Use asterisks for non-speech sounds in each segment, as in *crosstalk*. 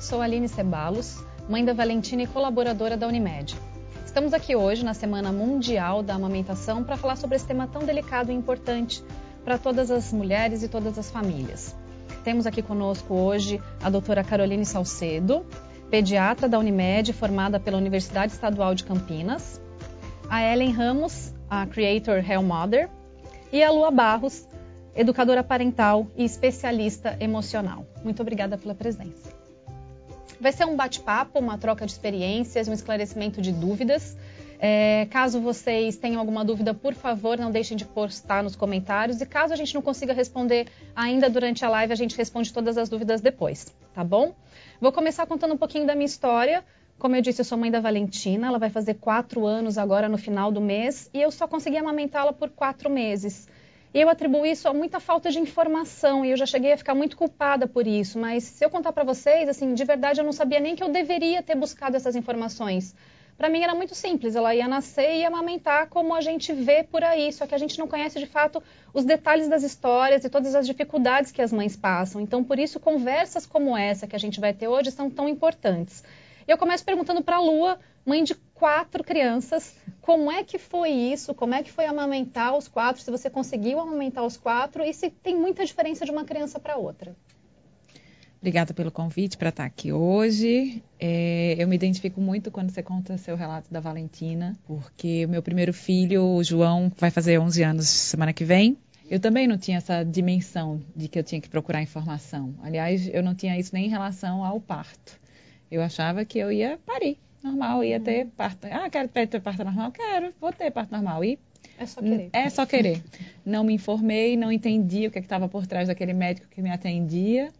sou Aline Cebalos, mãe da Valentina e colaboradora da Unimed. Estamos aqui hoje na Semana Mundial da Amamentação para falar sobre esse tema tão delicado e importante para todas as mulheres e todas as famílias. Temos aqui conosco hoje a doutora Caroline Salcedo, pediatra da Unimed, formada pela Universidade Estadual de Campinas, a Ellen Ramos, a Creator Hell Mother, e a Lua Barros, educadora parental e especialista emocional. Muito obrigada pela presença. Vai ser um bate-papo, uma troca de experiências, um esclarecimento de dúvidas. É, caso vocês tenham alguma dúvida, por favor, não deixem de postar nos comentários. E caso a gente não consiga responder ainda durante a live, a gente responde todas as dúvidas depois, tá bom? Vou começar contando um pouquinho da minha história. Como eu disse, eu sou mãe da Valentina, ela vai fazer quatro anos agora no final do mês e eu só consegui amamentá-la por quatro meses. Eu atribuo isso a muita falta de informação e eu já cheguei a ficar muito culpada por isso. Mas se eu contar para vocês, assim, de verdade eu não sabia nem que eu deveria ter buscado essas informações. Para mim era muito simples, ela ia nascer e ia amamentar como a gente vê por aí, só que a gente não conhece de fato os detalhes das histórias e todas as dificuldades que as mães passam. Então, por isso, conversas como essa que a gente vai ter hoje são tão importantes. Eu começo perguntando para a Lua, mãe de quatro crianças, como é que foi isso? Como é que foi amamentar os quatro? Se você conseguiu amamentar os quatro e se tem muita diferença de uma criança para outra? Obrigada pelo convite para estar aqui hoje. É, eu me identifico muito quando você conta seu relato da Valentina, porque o meu primeiro filho, o João, vai fazer 11 anos semana que vem. Eu também não tinha essa dimensão de que eu tinha que procurar informação. Aliás, eu não tinha isso nem em relação ao parto. Eu achava que eu ia parir normal, ia ter uhum. parto. Ah, quero ter parto normal? Quero, vou ter parto normal. E é só querer. É só querer. Não me informei, não entendi o que é estava por trás daquele médico que me atendia.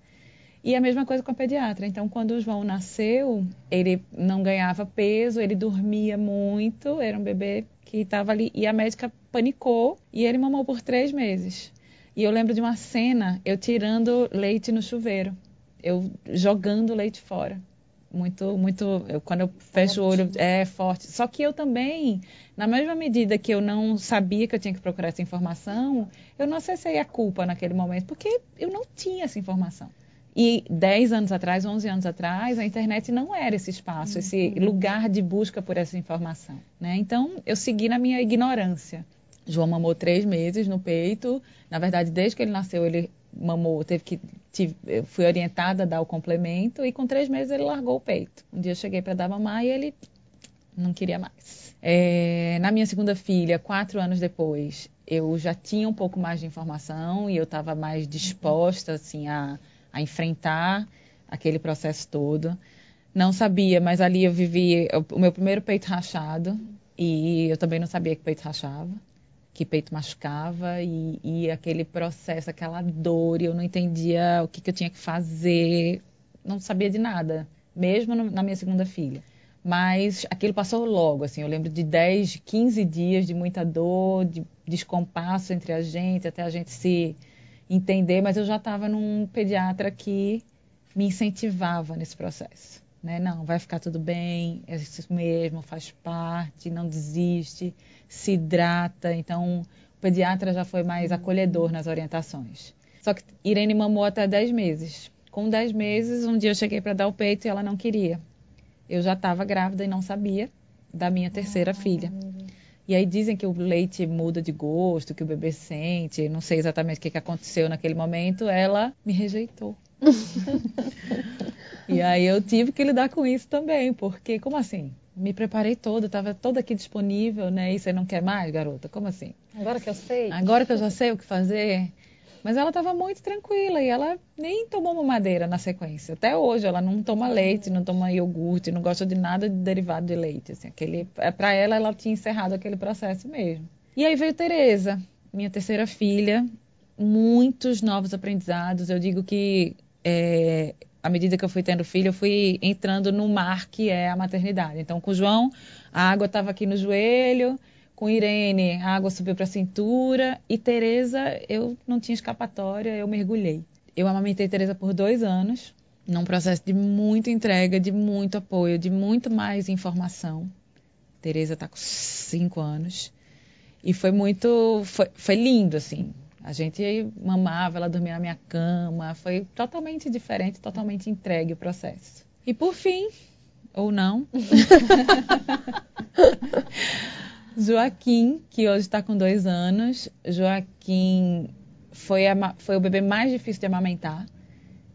E a mesma coisa com a pediatra. Então, quando o João nasceu, ele não ganhava peso, ele dormia muito, era um bebê que estava ali. E a médica panicou e ele mamou por três meses. E eu lembro de uma cena, eu tirando leite no chuveiro, eu jogando leite fora muito, muito. Eu, quando eu fecho o olho, é forte. Só que eu também, na mesma medida que eu não sabia que eu tinha que procurar essa informação, eu não acessei a culpa naquele momento, porque eu não tinha essa informação. E 10 anos atrás, 11 anos atrás, a internet não era esse espaço, uhum. esse lugar de busca por essa informação. Né? Então, eu segui na minha ignorância. João mamou três meses no peito. Na verdade, desde que ele nasceu, ele mamou, teve que tive, fui orientada a dar o complemento e com três meses ele largou o peito. Um dia eu cheguei para dar mamar e ele não queria mais. É, na minha segunda filha, quatro anos depois, eu já tinha um pouco mais de informação e eu estava mais disposta assim a, a enfrentar aquele processo todo. Não sabia, mas ali eu vivi o meu primeiro peito rachado e eu também não sabia que peito rachava que peito machucava e, e, aquele processo, aquela dor, e eu não entendia o que, que eu tinha que fazer, não sabia de nada, mesmo no, na minha segunda filha. Mas aquilo passou logo, assim, eu lembro de 10, 15 dias de muita dor, de descompasso entre a gente, até a gente se entender, mas eu já estava num pediatra que me incentivava nesse processo. Né? Não, vai ficar tudo bem, é isso mesmo, faz parte, não desiste se hidrata. Então, o pediatra já foi mais acolhedor nas orientações. Só que Irene mamou até 10 meses. Com 10 meses, um dia eu cheguei para dar o peito e ela não queria. Eu já estava grávida e não sabia da minha terceira filha. E aí dizem que o leite muda de gosto, que o bebê sente, não sei exatamente o que, que aconteceu naquele momento, ela me rejeitou. E aí eu tive que lidar com isso também, porque como assim? me preparei toda, estava toda aqui disponível, né? E você não quer mais, garota? Como assim? Agora que eu sei. Agora que eu já sei o que fazer. Mas ela estava muito tranquila e ela nem tomou uma madeira na sequência. Até hoje ela não toma leite, não toma iogurte, não gosta de nada de derivado de leite. Assim, aquele, é, para ela, ela tinha encerrado aquele processo mesmo. E aí veio Tereza, minha terceira filha, muitos novos aprendizados. Eu digo que é, à medida que eu fui tendo filho, eu fui entrando no mar que é a maternidade. Então, com o João, a água estava aqui no joelho, com Irene, a água subiu para a cintura, e Tereza, eu não tinha escapatória, eu mergulhei. Eu amamentei Tereza por dois anos, num processo de muita entrega, de muito apoio, de muito mais informação. Tereza está com cinco anos. E foi muito. Foi, foi lindo, assim. A gente mamava, ela dormia na minha cama, foi totalmente diferente, totalmente entregue o processo. E por fim, ou não, *laughs* Joaquim, que hoje está com dois anos. Joaquim foi, a, foi o bebê mais difícil de amamentar.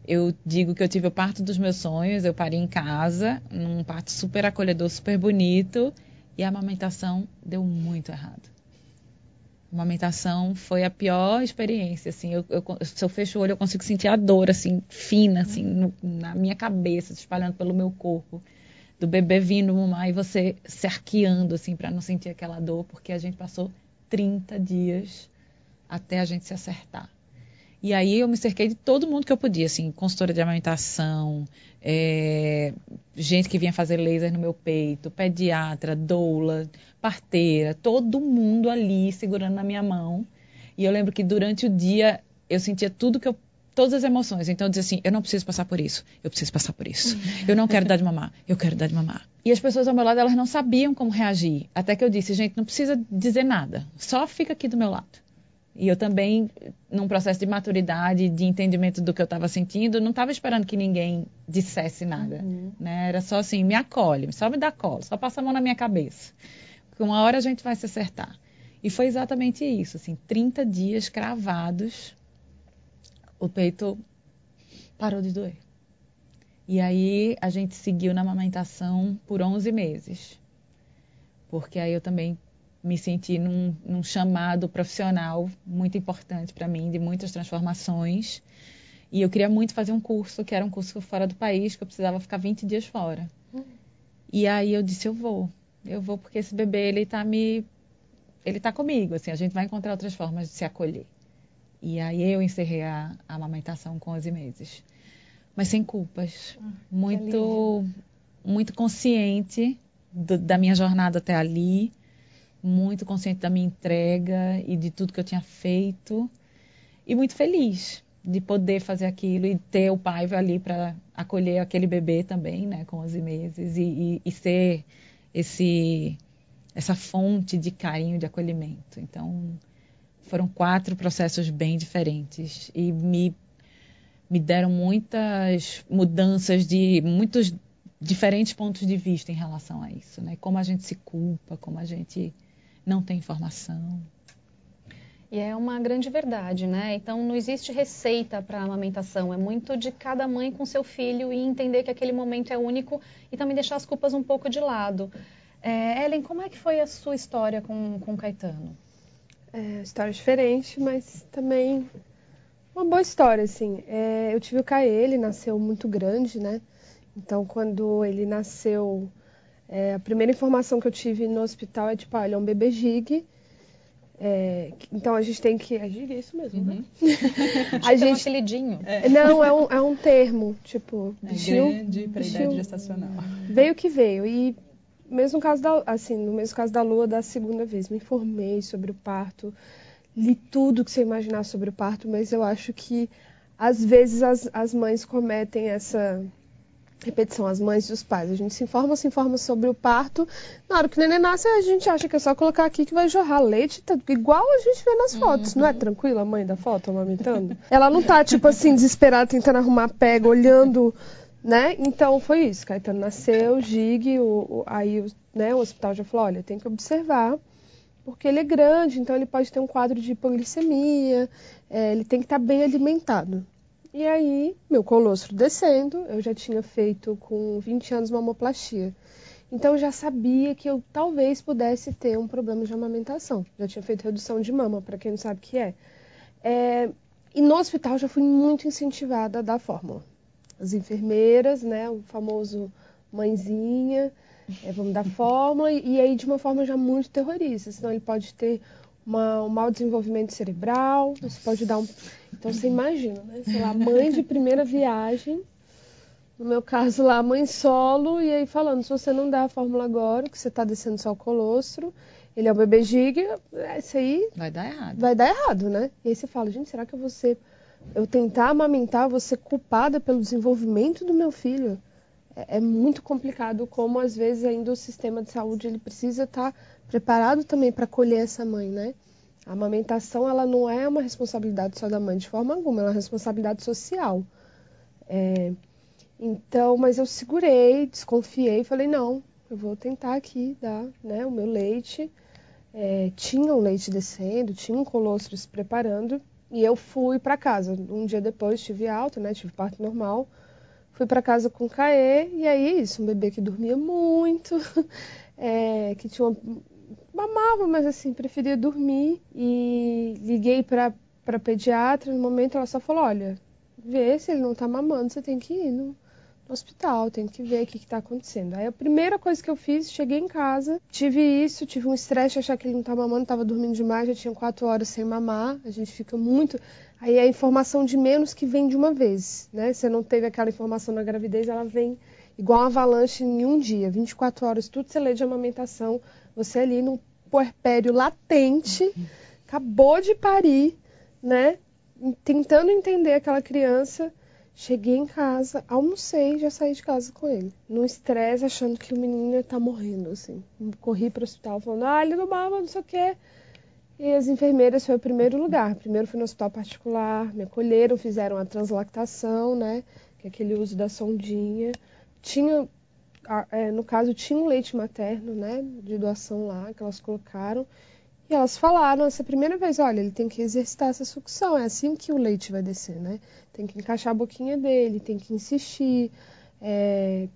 Eu digo que eu tive o parto dos meus sonhos, eu parei em casa, num parto super acolhedor, super bonito, e a amamentação deu muito errado. Amamentação foi a pior experiência, assim, eu, eu, se eu fecho o olho eu consigo sentir a dor, assim, fina, assim, no, na minha cabeça, se espalhando pelo meu corpo, do bebê vindo mamar e você se arqueando, assim, para não sentir aquela dor, porque a gente passou 30 dias até a gente se acertar. E aí eu me cerquei de todo mundo que eu podia, assim, consultora de amamentação, é, gente que vinha fazer laser no meu peito, pediatra, doula, parteira, todo mundo ali segurando na minha mão. E eu lembro que durante o dia eu sentia tudo que eu todas as emoções. Então eu dizia assim, eu não preciso passar por isso, eu preciso passar por isso. Eu não quero dar de mamar, eu quero dar de mamar. E as pessoas ao meu lado, elas não sabiam como reagir. Até que eu disse, gente, não precisa dizer nada, só fica aqui do meu lado. E eu também, num processo de maturidade, de entendimento do que eu estava sentindo, não estava esperando que ninguém dissesse nada. Uhum. Né? Era só assim, me acolhe, só me dá colo, só passa a mão na minha cabeça. Porque uma hora a gente vai se acertar. E foi exatamente isso, assim, 30 dias cravados, o peito parou de doer. E aí a gente seguiu na amamentação por 11 meses. Porque aí eu também me senti num, num chamado profissional muito importante para mim, de muitas transformações. E eu queria muito fazer um curso, que era um curso fora do país, que eu precisava ficar 20 dias fora. Hum. E aí eu disse, eu vou. Eu vou porque esse bebê, ele tá me... Ele tá comigo, assim, a gente vai encontrar outras formas de se acolher. E aí eu encerrei a, a amamentação com 11 meses. Mas sem culpas. Ah, muito, muito consciente do, da minha jornada até ali muito consciente da minha entrega e de tudo que eu tinha feito e muito feliz de poder fazer aquilo e ter o pai ali para acolher aquele bebê também, né, com 11 meses e, e, e, ser esse essa fonte de carinho, de acolhimento. Então, foram quatro processos bem diferentes e me me deram muitas mudanças de muitos diferentes pontos de vista em relação a isso, né? Como a gente se culpa, como a gente não tem informação. E é uma grande verdade, né? Então não existe receita para a amamentação, é muito de cada mãe com seu filho e entender que aquele momento é único e também deixar as culpas um pouco de lado. É, Ellen, como é que foi a sua história com, com Caetano? É, história diferente, mas também uma boa história, assim. É, eu tive o Caê, ele nasceu muito grande, né? Então, quando ele nasceu, é, a primeira informação que eu tive no hospital é tipo, ah, ele é um bebê gig. É, então a gente tem que. É gig, é isso mesmo, né? uhum. né? *laughs* a gente. Um apelidinho. É. Não, é um, é um termo, tipo. É grande para idade gestacional. Veio que veio. E mesmo caso da, assim, no mesmo caso da Lua, da segunda vez, me informei sobre o parto, li tudo que você imaginar sobre o parto, mas eu acho que às vezes as, as mães cometem essa repetição, as mães e os pais. A gente se informa, se informa sobre o parto. Na hora que o neném nasce, a gente acha que é só colocar aqui que vai jorrar leite, tá, igual a gente vê nas fotos. Uhum. Não é tranquilo a mãe da foto amamentando? Ela não tá, tipo assim, desesperada, tentando arrumar pega, olhando, né? Então foi isso. Caetano nasceu, Gig, o, o, aí né, o hospital já falou, olha, tem que observar, porque ele é grande, então ele pode ter um quadro de hipoglicemia, é, ele tem que estar tá bem alimentado. E aí, meu colostro descendo, eu já tinha feito com 20 anos mamoplastia. Então eu já sabia que eu talvez pudesse ter um problema de amamentação. Já tinha feito redução de mama, para quem não sabe o que é. é. E no hospital já fui muito incentivada a dar fórmula. As enfermeiras, né, o famoso mãezinha, é, vamos dar fórmula, e aí de uma forma já muito terrorista, senão ele pode ter uma, um mau desenvolvimento cerebral, isso pode dar um. Então você imagina, né? Sei lá, mãe de primeira viagem, no meu caso lá, mãe solo, e aí falando, se você não dá a fórmula agora, que você está descendo só o colostro, ele é o bebê giga, isso aí. Vai dar errado. Vai dar errado, né? E aí você fala, gente, será que eu vou ser. Eu tentar amamentar, vou ser culpada pelo desenvolvimento do meu filho? É, é muito complicado como às vezes ainda o sistema de saúde ele precisa estar tá preparado também para acolher essa mãe, né? A amamentação ela não é uma responsabilidade só da mãe de forma alguma, ela é uma responsabilidade social. É... Então, mas eu segurei, desconfiei, falei, não, eu vou tentar aqui dar né, o meu leite. É, tinha um leite descendo, tinha um colostro se preparando, e eu fui para casa. Um dia depois tive alta, né, tive parto normal. Fui para casa com o Caê, e aí isso, um bebê que dormia muito, *laughs* é, que tinha uma, mamava, mas assim, preferia dormir. E liguei para para pediatra, no momento ela só falou, olha, vê se ele não tá mamando, você tem que ir no, no hospital, tem que ver o que está acontecendo. Aí a primeira coisa que eu fiz, cheguei em casa, tive isso, tive um estresse, achar que ele não tá mamando, estava dormindo demais, já tinha quatro horas sem mamar, a gente fica muito. Aí é a informação de menos que vem de uma vez, né? Você não teve aquela informação na gravidez, ela vem igual uma avalanche em um dia, 24 horas, tudo você lê de amamentação, você ali no puerpério latente, acabou de parir, né? Tentando entender aquela criança Cheguei em casa, almocei e já saí de casa com ele. No estresse, achando que o menino tá morrendo, assim. Corri pro hospital falando, ah, ele não mama, não sei o quê. E as enfermeiras foi o primeiro lugar. Primeiro fui no hospital particular, me acolheram, fizeram a translactação, né? Que é aquele uso da sondinha. Tinha, é, no caso, tinha um leite materno, né? De doação lá, que elas colocaram. E elas falaram essa primeira vez, olha, ele tem que exercitar essa sucção, é assim que o leite vai descer, né? Tem que encaixar a boquinha dele, tem que insistir. É...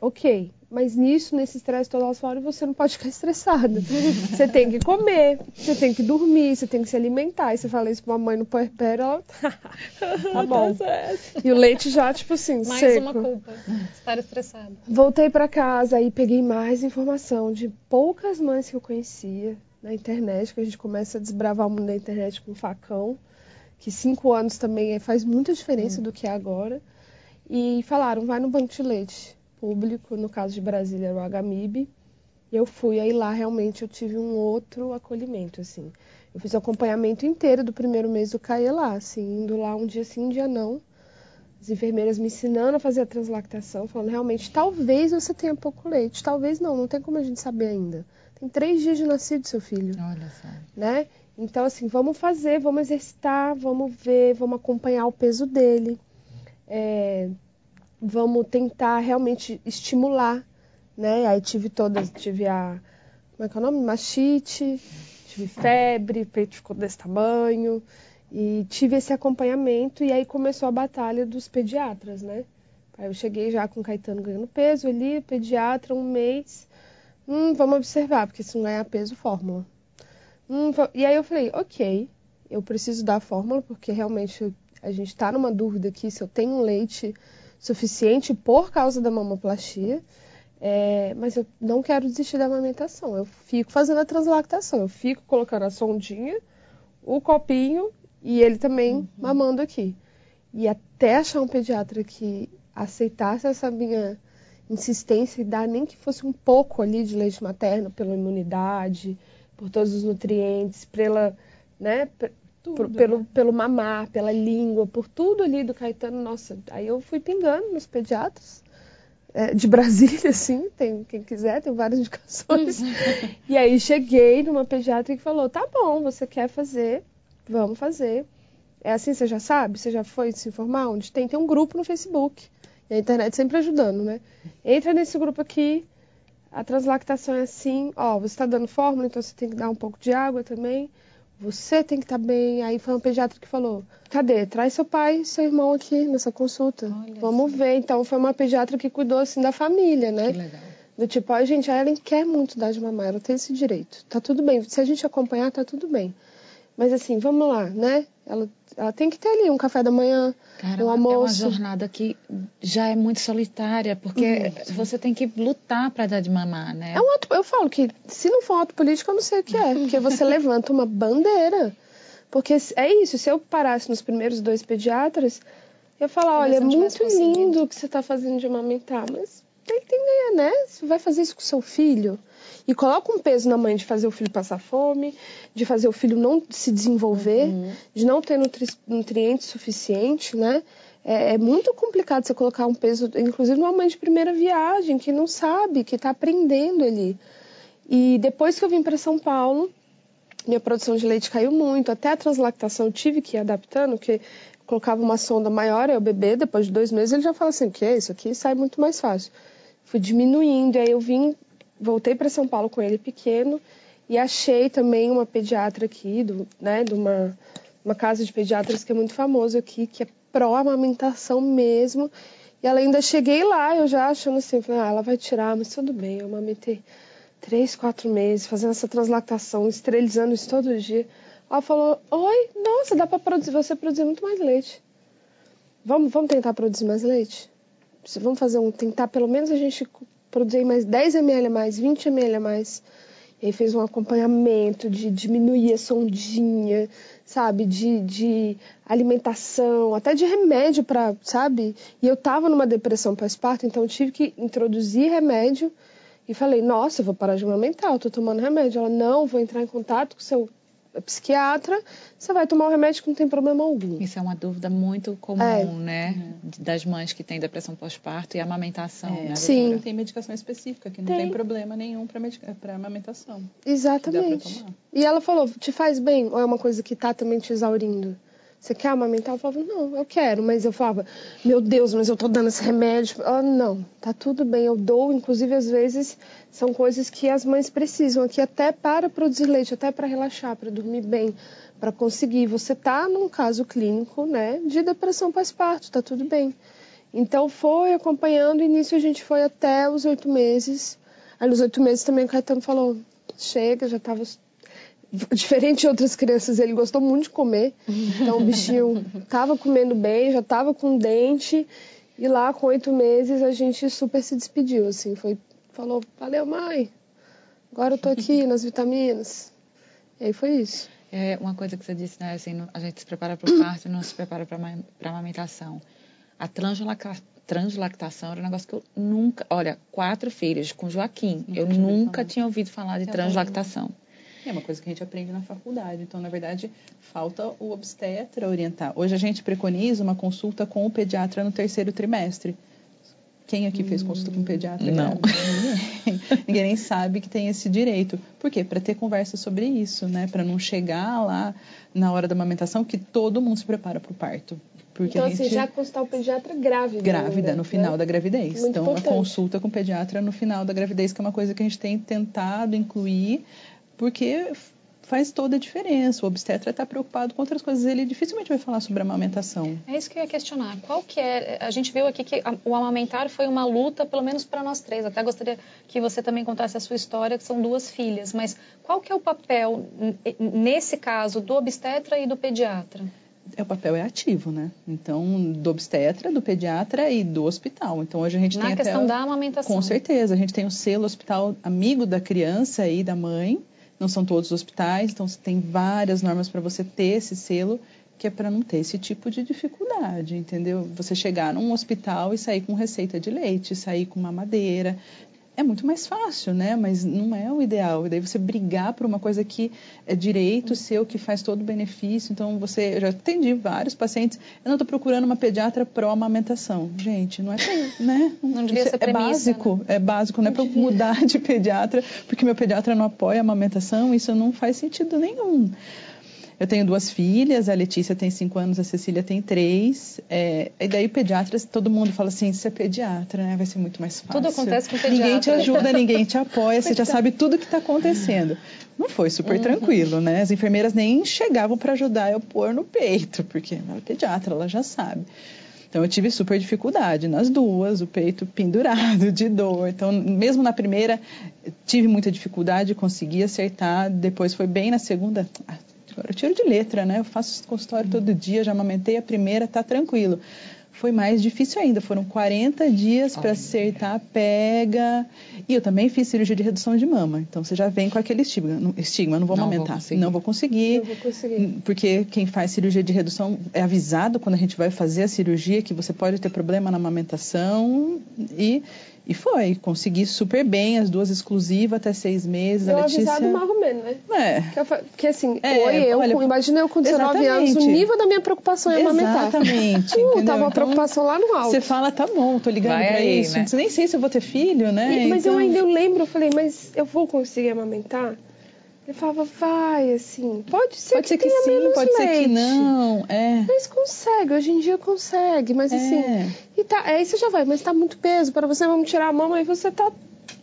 Ok, mas nisso, nesse estresse todo, elas falaram, você não pode ficar estressada. *laughs* você tem que comer, você tem que dormir, você tem que se alimentar. E você fala isso pra uma mãe no puerpério, ela... *laughs* tá bom. Tá e o leite já, tipo assim, mais seco. uma culpa, estar estressada. Voltei para casa, aí peguei mais informação de poucas mães que eu conhecia na internet, que a gente começa a desbravar o mundo da internet com facão, que cinco anos também é, faz muita diferença hum. do que é agora. E falaram, vai no banco de leite público, no caso de Brasília era o HMIB. E eu fui, aí lá realmente eu tive um outro acolhimento, assim. Eu fiz o acompanhamento inteiro do primeiro mês do CAE lá, assim, indo lá um dia sim, um dia não. As enfermeiras me ensinando a fazer a translactação, falando, realmente, talvez você tenha pouco leite, talvez não, não tem como a gente saber ainda. Tem três dias de nascido, seu filho. Olha só. Né? Então, assim, vamos fazer, vamos exercitar, vamos ver, vamos acompanhar o peso dele. É, vamos tentar realmente estimular, né? Aí tive todas, tive a, como é que é o nome? Machite, tive febre, peito ficou desse tamanho. E tive esse acompanhamento e aí começou a batalha dos pediatras, né? Aí eu cheguei já com o Caetano ganhando peso ali, pediatra, um mês. Hum, vamos observar, porque se não ganhar peso, fórmula. Hum, e aí eu falei, ok, eu preciso dar a fórmula, porque realmente a gente está numa dúvida aqui se eu tenho leite suficiente por causa da mamoplastia. É, mas eu não quero desistir da amamentação. Eu fico fazendo a translactação. Eu fico colocando a sondinha, o copinho e ele também uhum. mamando aqui. E até achar um pediatra que aceitasse essa minha insistência e dar nem que fosse um pouco ali de leite materno pela imunidade, por todos os nutrientes, pela, né, tudo, por, pelo, né? pelo mamar, pela língua, por tudo ali do Caetano. Nossa, aí eu fui pingando nos pediatras. É, de *laughs* Brasília, sim, tem quem quiser, tem várias indicações. e aí cheguei numa pediatra que falou: tá bom, você quer fazer, vamos fazer. É assim, você já sabe? Você já foi se informar? Onde tem? Tem um grupo no Facebook. E a internet sempre ajudando, né? Entra nesse grupo aqui, a translactação é assim, ó, você está dando fórmula, então você tem que dar um pouco de água também. Você tem que estar tá bem. Aí foi um pediatra que falou: cadê? Traz seu pai e seu irmão aqui nessa consulta. Olha Vamos ver. Então foi uma pediatra que cuidou assim da família, né? Que legal. Do tipo, a gente, a Ellen quer muito dar de mamar, ela tem esse direito. Tá tudo bem. Se a gente acompanhar, tá tudo bem. Mas assim, vamos lá, né? Ela, ela tem que ter ali um café da manhã, Cara, um almoço. É uma jornada que já é muito solitária, porque você tem que lutar para dar de mamar, né? É um ato, eu falo que se não for um ato político, eu não sei o que é. Porque você *laughs* levanta uma bandeira. Porque é isso, se eu parasse nos primeiros dois pediatras, eu ia falar, olha, é muito lindo o que você está fazendo de amamentar, mas tem que entender, né? Você vai fazer isso com seu filho e coloca um peso na mãe de fazer o filho passar fome, de fazer o filho não se desenvolver, uhum. de não ter nutri nutrientes suficiente, né? É, é, muito complicado você colocar um peso, inclusive numa mãe de primeira viagem, que não sabe, que está aprendendo ali. E depois que eu vim para São Paulo, minha produção de leite caiu muito. Até a translactação eu tive que ir adaptando, porque colocava uma sonda maior, aí o bebê, depois de dois meses, ele já fala assim, o que é isso aqui? Sai muito mais fácil. Fui diminuindo, aí eu vim, voltei para São Paulo com ele pequeno e achei também uma pediatra aqui, do, né, de uma, uma casa de pediatras que é muito famoso aqui, que é pró-amamentação mesmo. E ela ainda cheguei lá, eu já achando assim, ah, ela vai tirar, mas tudo bem, eu amamentei três, quatro meses, fazendo essa translactação, esterilizando isso todo dia. Ela falou: Oi, nossa, dá para produzir, você produzir muito mais leite. Vamos, vamos tentar produzir mais leite? Vamos fazer um, tentar pelo menos a gente produzir mais 10 ml a mais, 20 ml a mais. E aí fez um acompanhamento de diminuir a sondinha, sabe, de, de alimentação, até de remédio para, sabe? E eu tava numa depressão pós-parto, então eu tive que introduzir remédio e falei, nossa, eu vou parar de amamentar, eu tô tomando remédio. Ela, não, vou entrar em contato com seu psiquiatra, você vai tomar o remédio que não tem problema algum. Isso é uma dúvida muito comum, é. né? Uhum. Das mães que têm depressão pós-parto e amamentação, é. né? Sim. Tem medicação específica, que não tem, tem problema nenhum para amamentação. Exatamente. E ela falou, te faz bem ou é uma coisa que tá também te exaurindo? Você quer amamentar? Eu falava, não, eu quero. Mas eu falava, meu Deus, mas eu tô dando esse remédio. Ela, não, tá tudo bem, eu dou. Inclusive, às vezes, são coisas que as mães precisam aqui até para produzir leite, até para relaxar, para dormir bem, para conseguir. Você tá num caso clínico, né, de depressão pós-parto, tá tudo bem. Então, foi acompanhando. Início, a gente foi até os oito meses. Aí, nos oito meses, também o Caetano falou, chega, já tava diferente de outras crianças, ele gostou muito de comer. Então o bichinho *laughs* tava comendo bem, já tava com dente. E lá com oito meses a gente super se despediu, assim, foi, falou, valeu mãe, agora eu tô aqui *laughs* nas vitaminas. E aí foi isso. É uma coisa que você disse, né, assim, a gente se prepara para o parto e não se prepara para a amamentação. A translactação era um negócio que eu nunca, olha, quatro filhos com Joaquim, nunca eu nunca tinha ouvido falar de translactação. É uma coisa que a gente aprende na faculdade. Então, na verdade, falta o obstetra orientar. Hoje a gente preconiza uma consulta com o pediatra no terceiro trimestre. Quem aqui fez consulta com o pediatra? Não. Ninguém. *laughs* Ninguém nem sabe que tem esse direito. Por quê? Para ter conversa sobre isso, né? Para não chegar lá na hora da amamentação que todo mundo se prepara para o parto. Porque então, assim, já consultar o pediatra grávida. Grávida, ainda, no final né? da gravidez. Muito então, importante. a consulta com o pediatra no final da gravidez, que é uma coisa que a gente tem tentado incluir porque faz toda a diferença. O obstetra está preocupado com outras coisas. Ele dificilmente vai falar sobre a amamentação. É isso que eu ia questionar. Qual que é... A gente viu aqui que o amamentar foi uma luta, pelo menos para nós três. Até gostaria que você também contasse a sua história, que são duas filhas. Mas qual que é o papel, nesse caso, do obstetra e do pediatra? É, o papel é ativo, né? Então, do obstetra, do pediatra e do hospital. Então, hoje a gente Na tem questão até, da amamentação. Com certeza. A gente tem o selo hospital amigo da criança e da mãe não são todos os hospitais, então tem várias normas para você ter esse selo, que é para não ter esse tipo de dificuldade, entendeu? Você chegar num hospital e sair com receita de leite, sair com uma madeira, é muito mais fácil, né? Mas não é o ideal. E daí você brigar por uma coisa que é direito seu, que faz todo o benefício. Então, você... Eu já atendi vários pacientes. Eu não estou procurando uma pediatra pró-amamentação. Gente, não é... Né? *laughs* Não devia ser É premissa, básico. Né? É básico. Não, não é para mudar de pediatra, porque meu pediatra não apoia a amamentação. Isso não faz sentido nenhum. Eu tenho duas filhas, a Letícia tem cinco anos, a Cecília tem três. É, e daí pediatras, todo mundo fala assim, você é pediatra, né? Vai ser muito mais fácil. Tudo acontece com pediatra. Ninguém te ajuda, ninguém te apoia, você já sabe tudo o que está acontecendo. Não foi super uhum. tranquilo, né? As enfermeiras nem chegavam para ajudar eu pôr no peito, porque ela é pediatra, ela já sabe. Então eu tive super dificuldade nas duas, o peito pendurado de dor. Então, mesmo na primeira, tive muita dificuldade, consegui acertar. Depois foi bem na segunda, ah, Agora eu tiro de letra, né? Eu faço consultório todo dia, já amamentei a primeira, tá tranquilo. Foi mais difícil ainda, foram 40 dias para acertar a pega. E eu também fiz cirurgia de redução de mama. Então você já vem com aquele estigma, estigma não vou não amamentar, vou não vou conseguir. Não vou conseguir. Porque quem faz cirurgia de redução é avisado quando a gente vai fazer a cirurgia que você pode ter problema na amamentação e e foi, consegui super bem, as duas exclusivas até seis meses. Eu a Letícia... avisado mais ou menos, né? É. Que porque assim, é, foi eu, olha, imagina eu com 19 exatamente. anos, o nível da minha preocupação em amamentar. Exatamente. *laughs* Uh, tava então, uma preocupação lá no alto. Você fala, tá bom, tô ligando Vai pra aí, isso. Né? Nem sei se eu vou ter filho, né? E, mas então... eu ainda eu lembro, eu falei, mas eu vou conseguir amamentar? Ele falava, vai, assim, pode ser Pode que ser que tenha sim, menos pode ser que leite. não. É. Mas consegue, hoje em dia consegue, mas É. assim, e tá, aí você já vai, mas tá muito peso para você, vamos tirar a mama, aí você tá,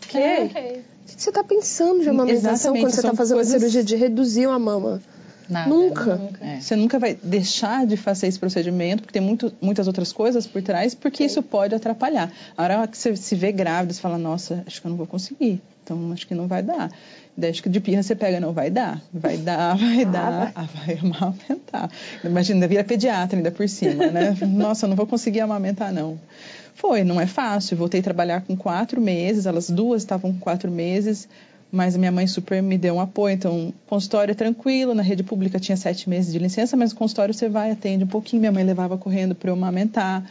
quê? É, O que você tá pensando de amamentação Exatamente, quando você tá fazendo coisas- a cirurgia de reduzir a mama? Nada. Nunca. É. Você nunca vai deixar de fazer esse procedimento, porque tem muito, muitas outras coisas por trás, porque isso pode atrapalhar. A hora que você se vê grávida, você fala, nossa, acho que eu não vou conseguir. Então, acho que não vai dar. Daí, acho que de pirra você pega, não vai dar. Vai dar, *laughs* vai dar, ah, vai amamentar. Imagina, vira pediatra ainda por cima, né? *laughs* Nossa, eu não vou conseguir amamentar, não. Foi, não é fácil. Voltei a trabalhar com quatro meses, elas duas estavam com quatro meses, mas minha mãe super me deu um apoio. Então, consultório é tranquilo, na rede pública tinha sete meses de licença, mas no consultório você vai, atende um pouquinho. Minha mãe levava correndo para eu amamentar.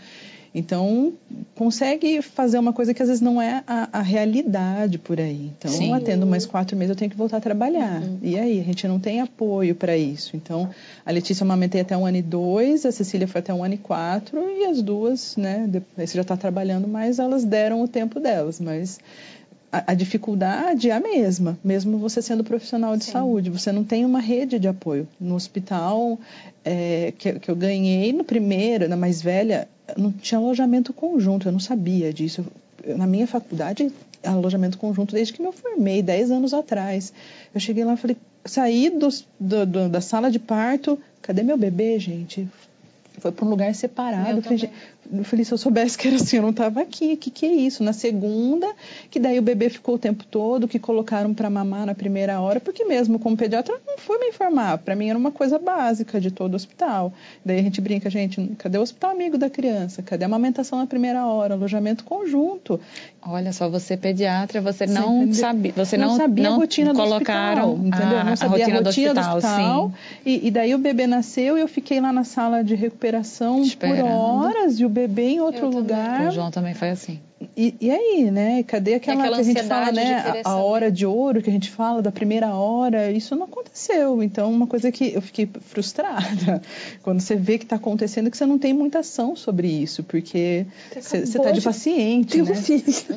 Então, consegue fazer uma coisa que às vezes não é a, a realidade por aí. Então, Sim. atendo mais quatro meses, eu tenho que voltar a trabalhar. E aí, a gente não tem apoio para isso. Então, a Letícia eu amamentei até um ano e dois, a Cecília foi até um ano e quatro, e as duas, né, depois você já está trabalhando mais, elas deram o tempo delas. Mas a, a dificuldade é a mesma, mesmo você sendo profissional de saúde. Você não tem uma rede de apoio. No hospital é, que, que eu ganhei, no primeiro, na mais velha, não tinha alojamento conjunto, eu não sabia disso. Eu- na minha faculdade, alojamento conjunto desde que me formei, 10 anos atrás. Eu cheguei lá e falei, saí dos- do- do- da sala de parto, cadê meu bebê, gente? Foi para um lugar separado. Eu falei, eu falei, se eu soubesse que era assim, eu não estava aqui. O que, que é isso? Na segunda, que daí o bebê ficou o tempo todo, que colocaram para mamar na primeira hora, porque mesmo como pediatra eu não fui me informar. Para mim era uma coisa básica de todo hospital. Daí a gente brinca, gente, cadê o hospital amigo da criança? Cadê a amamentação na primeira hora? Alojamento conjunto. Olha só, você é pediatra, você não sabia, você não, não, sabia não a rotina colocaram do hospital, entendeu? a, não sabia a rotina, do hospital, sim. E, e daí o bebê nasceu e eu fiquei lá na sala de recuperação Esperando. por horas e o bebê em outro Eu também. lugar. O João também foi assim. E, e aí, né? Cadê aquela, aquela que a gente fala, né? A, a hora de ouro que a gente fala da primeira hora, isso não aconteceu. Então, uma coisa que eu fiquei frustrada *laughs* quando você vê que está acontecendo que você não tem muita ação sobre isso, porque você está de paciente, né?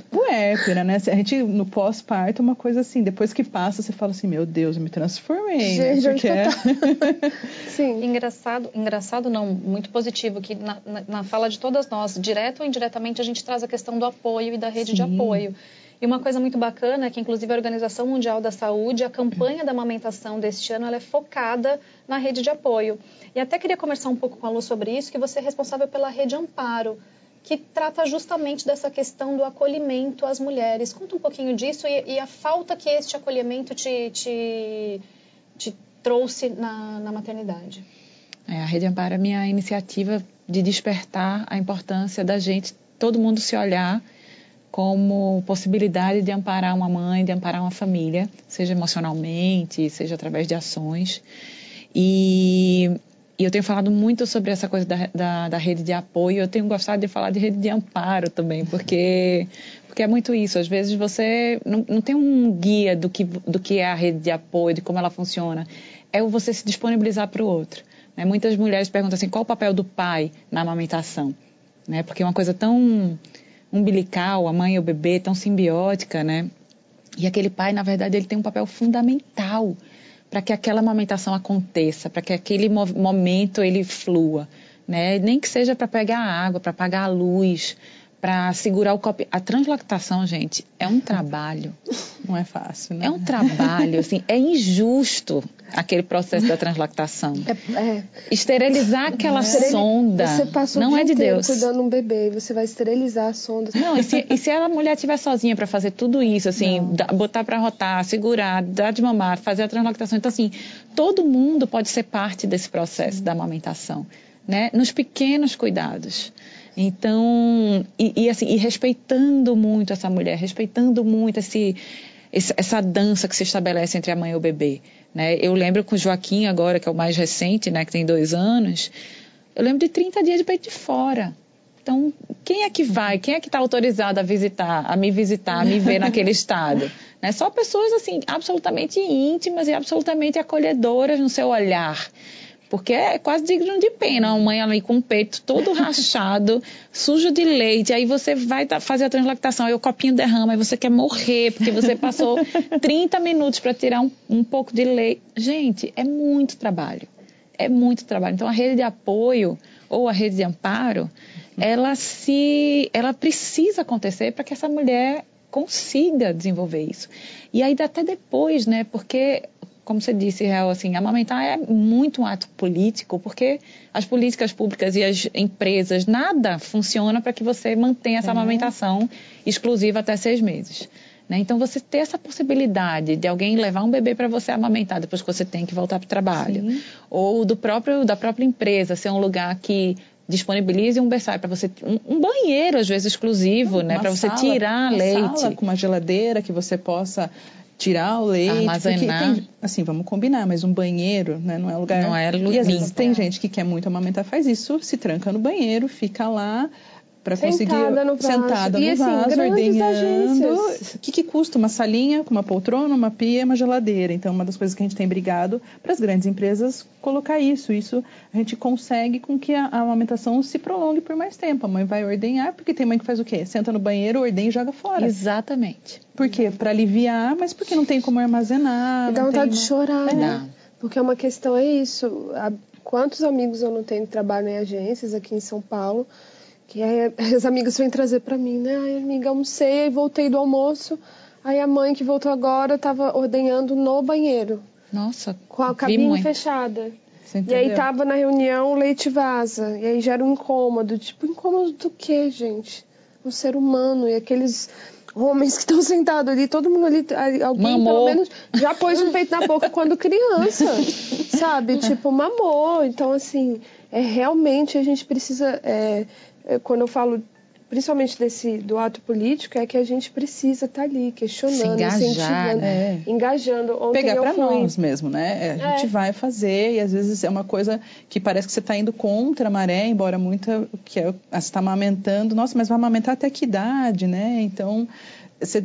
Puérpera, *laughs* né? A gente, no pós-parto, uma coisa assim, depois que passa, você fala assim, meu Deus, eu me transformei, Gente, né? onde que eu é... *laughs* Sim. Engraçado, engraçado não, muito positivo, que na, na, na fala de todas nós, direto ou indiretamente, a gente traz a questão do apoio e da rede de Sim. apoio. E uma coisa muito bacana é que, inclusive, a Organização Mundial da Saúde, a campanha da amamentação deste ano, ela é focada na rede de apoio. E até queria conversar um pouco com a Lu sobre isso, que você é responsável pela Rede Amparo, que trata justamente dessa questão do acolhimento às mulheres. Conta um pouquinho disso e, e a falta que este acolhimento te, te, te trouxe na, na maternidade. É, a Rede Amparo é a minha iniciativa de despertar a importância da gente, todo mundo se olhar como possibilidade de amparar uma mãe, de amparar uma família, seja emocionalmente, seja através de ações. E, e eu tenho falado muito sobre essa coisa da, da, da rede de apoio. Eu tenho gostado de falar de rede de amparo também, porque porque é muito isso. Às vezes você não, não tem um guia do que, do que é a rede de apoio, de como ela funciona. É você se disponibilizar para o outro. Né? Muitas mulheres perguntam assim, qual o papel do pai na amamentação? Né? Porque é uma coisa tão umbilical, a mãe e o bebê, tão simbiótica, né? E aquele pai, na verdade, ele tem um papel fundamental para que aquela amamentação aconteça, para que aquele mo momento ele flua, né? Nem que seja para pegar água, para apagar a luz, para segurar o copo. A translactação, gente, é um trabalho. Não é fácil, né? É um trabalho, assim, é injusto aquele processo da translactação. É, é. Esterilizar aquela sonda Você passa o não dia é de Deus. cuidando um bebê e você vai esterilizar a sonda. Não, e se, e se a mulher estiver sozinha para fazer tudo isso, assim, da- botar para rotar, segurar, dar de mamar, fazer a translactação, então assim, todo mundo pode ser parte desse processo da amamentação, né? Nos pequenos cuidados. Então, e, e assim, e respeitando muito essa mulher, respeitando muito esse, esse- essa dança que se estabelece entre a mãe e o bebê, né? Eu lembro com o Joaquim agora, que é o mais recente, né, que tem dois anos, eu lembro de 30 dias de peito de fora. Então, quem é que vai? Quem é que está autorizado a visitar, a me visitar, a me ver naquele *laughs* estado? Né? Só pessoas assim absolutamente íntimas e absolutamente acolhedoras no seu olhar Porque é quase digno de pena, uma mãe ali com o peito todo rachado, *laughs* sujo de leite, aí você vai fazer a translactação, aí o copinho derrama, aí você quer morrer, porque você passou *laughs* 30 minutos para tirar um, um pouco de leite. Gente, é muito trabalho. É muito trabalho. Então, a rede de apoio ou a rede de amparo, ela se, ela precisa acontecer para que essa mulher consiga desenvolver isso. E aí até depois, né? Porque como você disse, Real, assim, amamentar é muito um ato político, porque as políticas públicas e as empresas, nada funciona para que você mantenha essa é. amamentação exclusiva até seis meses. Né? Então, você ter essa possibilidade de alguém levar um bebê para você amamentar depois que você tem que voltar para o trabalho, Sim. ou do próprio, da própria empresa ser um lugar que disponibilize um berçário para você um, um, banheiro às vezes exclusivo, né, para você tirar uma leite, sala com uma geladeira que você possa tirar o leite, armazenar. Tem, assim, vamos combinar, mas um banheiro, né, não é lugar. Não é E às vezes tem gente que quer muito amamentar, faz isso, se tranca no banheiro, fica lá para conseguir no sentada no e, assim, vaso, ordenhando. O que, que custa uma salinha com uma poltrona, uma pia, uma geladeira? Então, uma das coisas que a gente tem brigado para as grandes empresas colocar isso. Isso a gente consegue com que a, a, amamentação se prolongue por mais tempo. A mãe vai ordenhar, porque tem mãe que faz o quê? Senta no banheiro, ordenha e joga fora. Exatamente. Por quê? Para aliviar, mas porque não tem como armazenar. E dá vontade uma... de chorar, é. né? Porque é uma questão é isso. Quantos amigos eu não tenho que trabalham em agências aqui em São Paulo que aí *laughs* as amigas vêm trazer para mim, né? Ai, amiga, almocei, e voltei do almoço. Aí a mãe que voltou agora estava ordenhando no banheiro. Nossa, com a cabine fechada. E aí tava na reunião, o leite vaza. E aí gera um incômodo. Tipo, incômodo do quê, gente? Um ser humano. E aqueles homens que estão *laughs* sentados ali, todo mundo ali, alguém mamou. pelo menos já pôs um peito na boca *laughs* quando criança, sabe? Tipo, mamou. Então, assim, é realmente a gente precisa. É, quando eu falo principalmente desse do ato político é que a gente precisa estar tá ali questionando, engajar, incentivando, é. engajando. Ontem Pegar para nós mesmo, né? A gente é. vai fazer e às vezes é uma coisa que parece que você está indo contra a maré, embora muita que é, você está amamentando. Nossa, mas vai amamentar até que idade, né? Então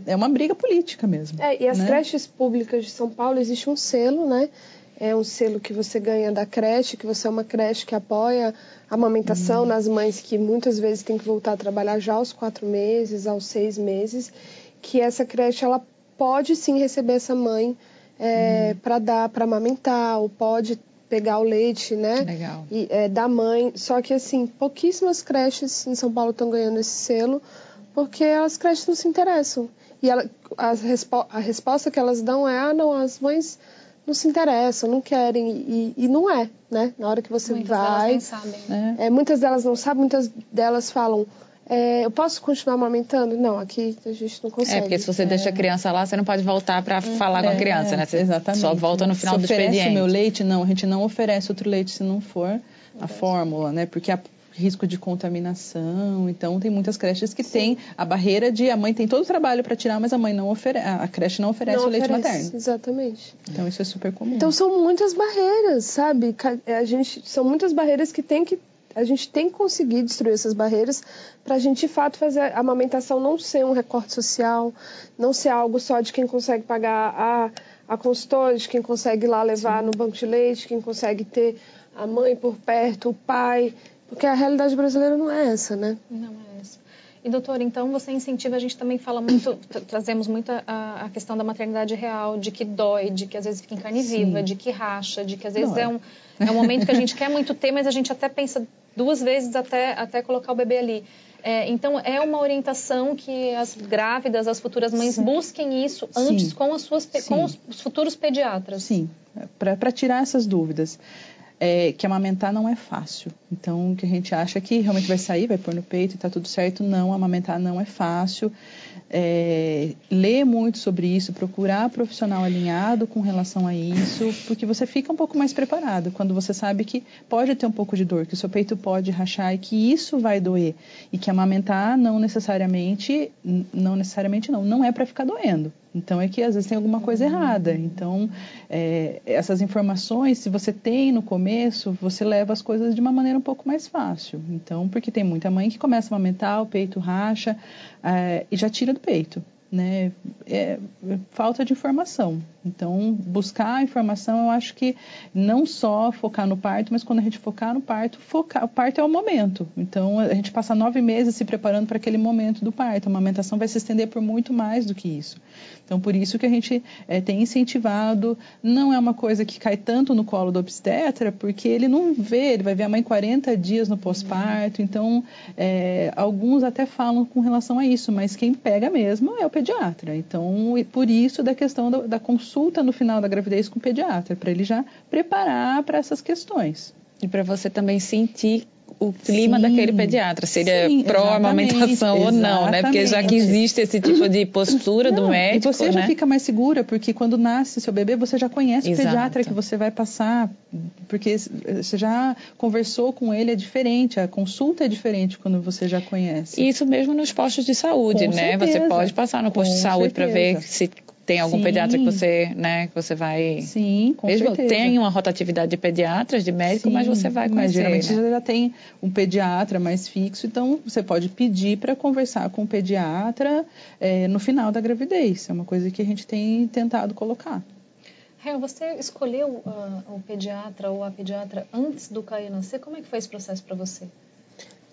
é uma briga política mesmo. É, e as né? creches públicas de São Paulo existe um selo, né? É um selo que você ganha da creche, que você é uma creche que apoia a amamentação uhum. nas mães que muitas vezes têm que voltar a trabalhar já aos quatro meses, aos seis meses, que essa creche ela pode sim receber essa mãe é, uhum. para dar para amamentar ou pode pegar o leite, né? Legal. E, é, da mãe. Só que assim pouquíssimas creches em São Paulo estão ganhando esse selo porque as creches não se interessam. E ela, a, respo a resposta que elas dão é: ah, não, as mães não se interessam, não querem e, e não é, né? Na hora que você muitas vai, delas não sabem. Né? É, muitas delas não sabem, muitas delas falam. É, eu posso continuar amamentando? Não, aqui a gente não consegue. É, porque se você é. deixa a criança lá, você não pode voltar para falar com a é, criança, né? Você exatamente. Só volta no final se do oferece expediente. o meu leite? Não, a gente não oferece outro leite se não for a fórmula, né? Porque a risco de contaminação. Então, tem muitas creches que têm a barreira de a mãe tem todo o trabalho para tirar, mas a mãe não oferece, a creche não oferece não o leite oferece, materno. Exatamente. Então, isso é super comum. Então, são muitas barreiras, sabe? A gente, são muitas barreiras que tem que a gente tem que conseguir destruir essas barreiras para a gente, de fato, fazer a amamentação não ser um recorte social, não ser algo só de quem consegue pagar a, a consultora, de quem consegue ir lá levar Sim. no banco de leite, quem consegue ter a mãe por perto, o pai, porque a realidade brasileira não é essa, né? Não é essa. E doutor, então você incentiva, a gente também fala muito, trazemos muito a, a, questão da maternidade real, de que dói, de que às vezes fica em carne Sim. viva, de que racha, de que às vezes é um, é um momento que a gente quer muito ter, mas a gente até pensa duas vezes até, até colocar o bebê ali. É, então, é uma orientação que as grávidas, as futuras mães, Sim. busquem isso antes Sim. com, as suas, com os, os futuros pediatras. Sim, para tirar essas dúvidas é, que amamentar não é fácil. Então, o que a gente acha que realmente vai sair, vai pôr no peito e está tudo certo, não, amamentar não é fácil. É, ler muito sobre isso, procurar profissional alinhado com relação a isso, porque você fica um pouco mais preparado quando você sabe que pode ter um pouco de dor, que o seu peito pode rachar e que isso vai doer. E que amamentar não necessariamente, não necessariamente não, não é para ficar doendo. Então é que às vezes tem alguma coisa errada. Então é, essas informações, se você tem no começo, você leva as coisas de uma maneira um pouco mais fácil. Então, porque tem muita mãe que começa a amamentar, o peito racha é, e já tira do peito. Né? É, falta de informação. Então, buscar a informação, eu acho que não só focar no parto, mas quando a gente focar no parto, focar, o parto é o momento. Então, a gente passa nove meses se preparando para aquele momento do parto. A amamentação vai se estender por muito mais do que isso. Então, por isso que a gente é, tem incentivado, não é uma coisa que cai tanto no colo do obstetra, porque ele não vê, ele vai ver a mãe 40 dias no pós-parto. Então, é, alguns até falam com relação a isso, mas quem pega mesmo é o pediatra. Então, por isso da questão da, da consulta no final da gravidez com o pediatra, para ele já preparar para essas questões. E para você também sentir o clima sim, daquele pediatra, se ele é pró-amamentação ou não, né? Porque já que existe esse tipo de postura não, do médico. E você né? já fica mais segura, porque quando nasce seu bebê, você já conhece Exato. o pediatra que você vai passar, porque você já conversou com ele, é diferente, a consulta é diferente quando você já conhece. Isso mesmo nos postos de saúde, com né? Certeza. Você pode passar no posto com de saúde para ver se tem algum Sim. pediatra que você, né, que você vai. Sim, com Mesmo certeza. Tem uma rotatividade de pediatras, de médicos, mas você vai conhecer. Mas geralmente né? você já tem um pediatra mais fixo, então você pode pedir para conversar com o pediatra é, no final da gravidez. É uma coisa que a gente tem tentado colocar. Rael, você escolheu uh, o pediatra ou a pediatra antes do Caio nascer? Como é que foi esse processo para você?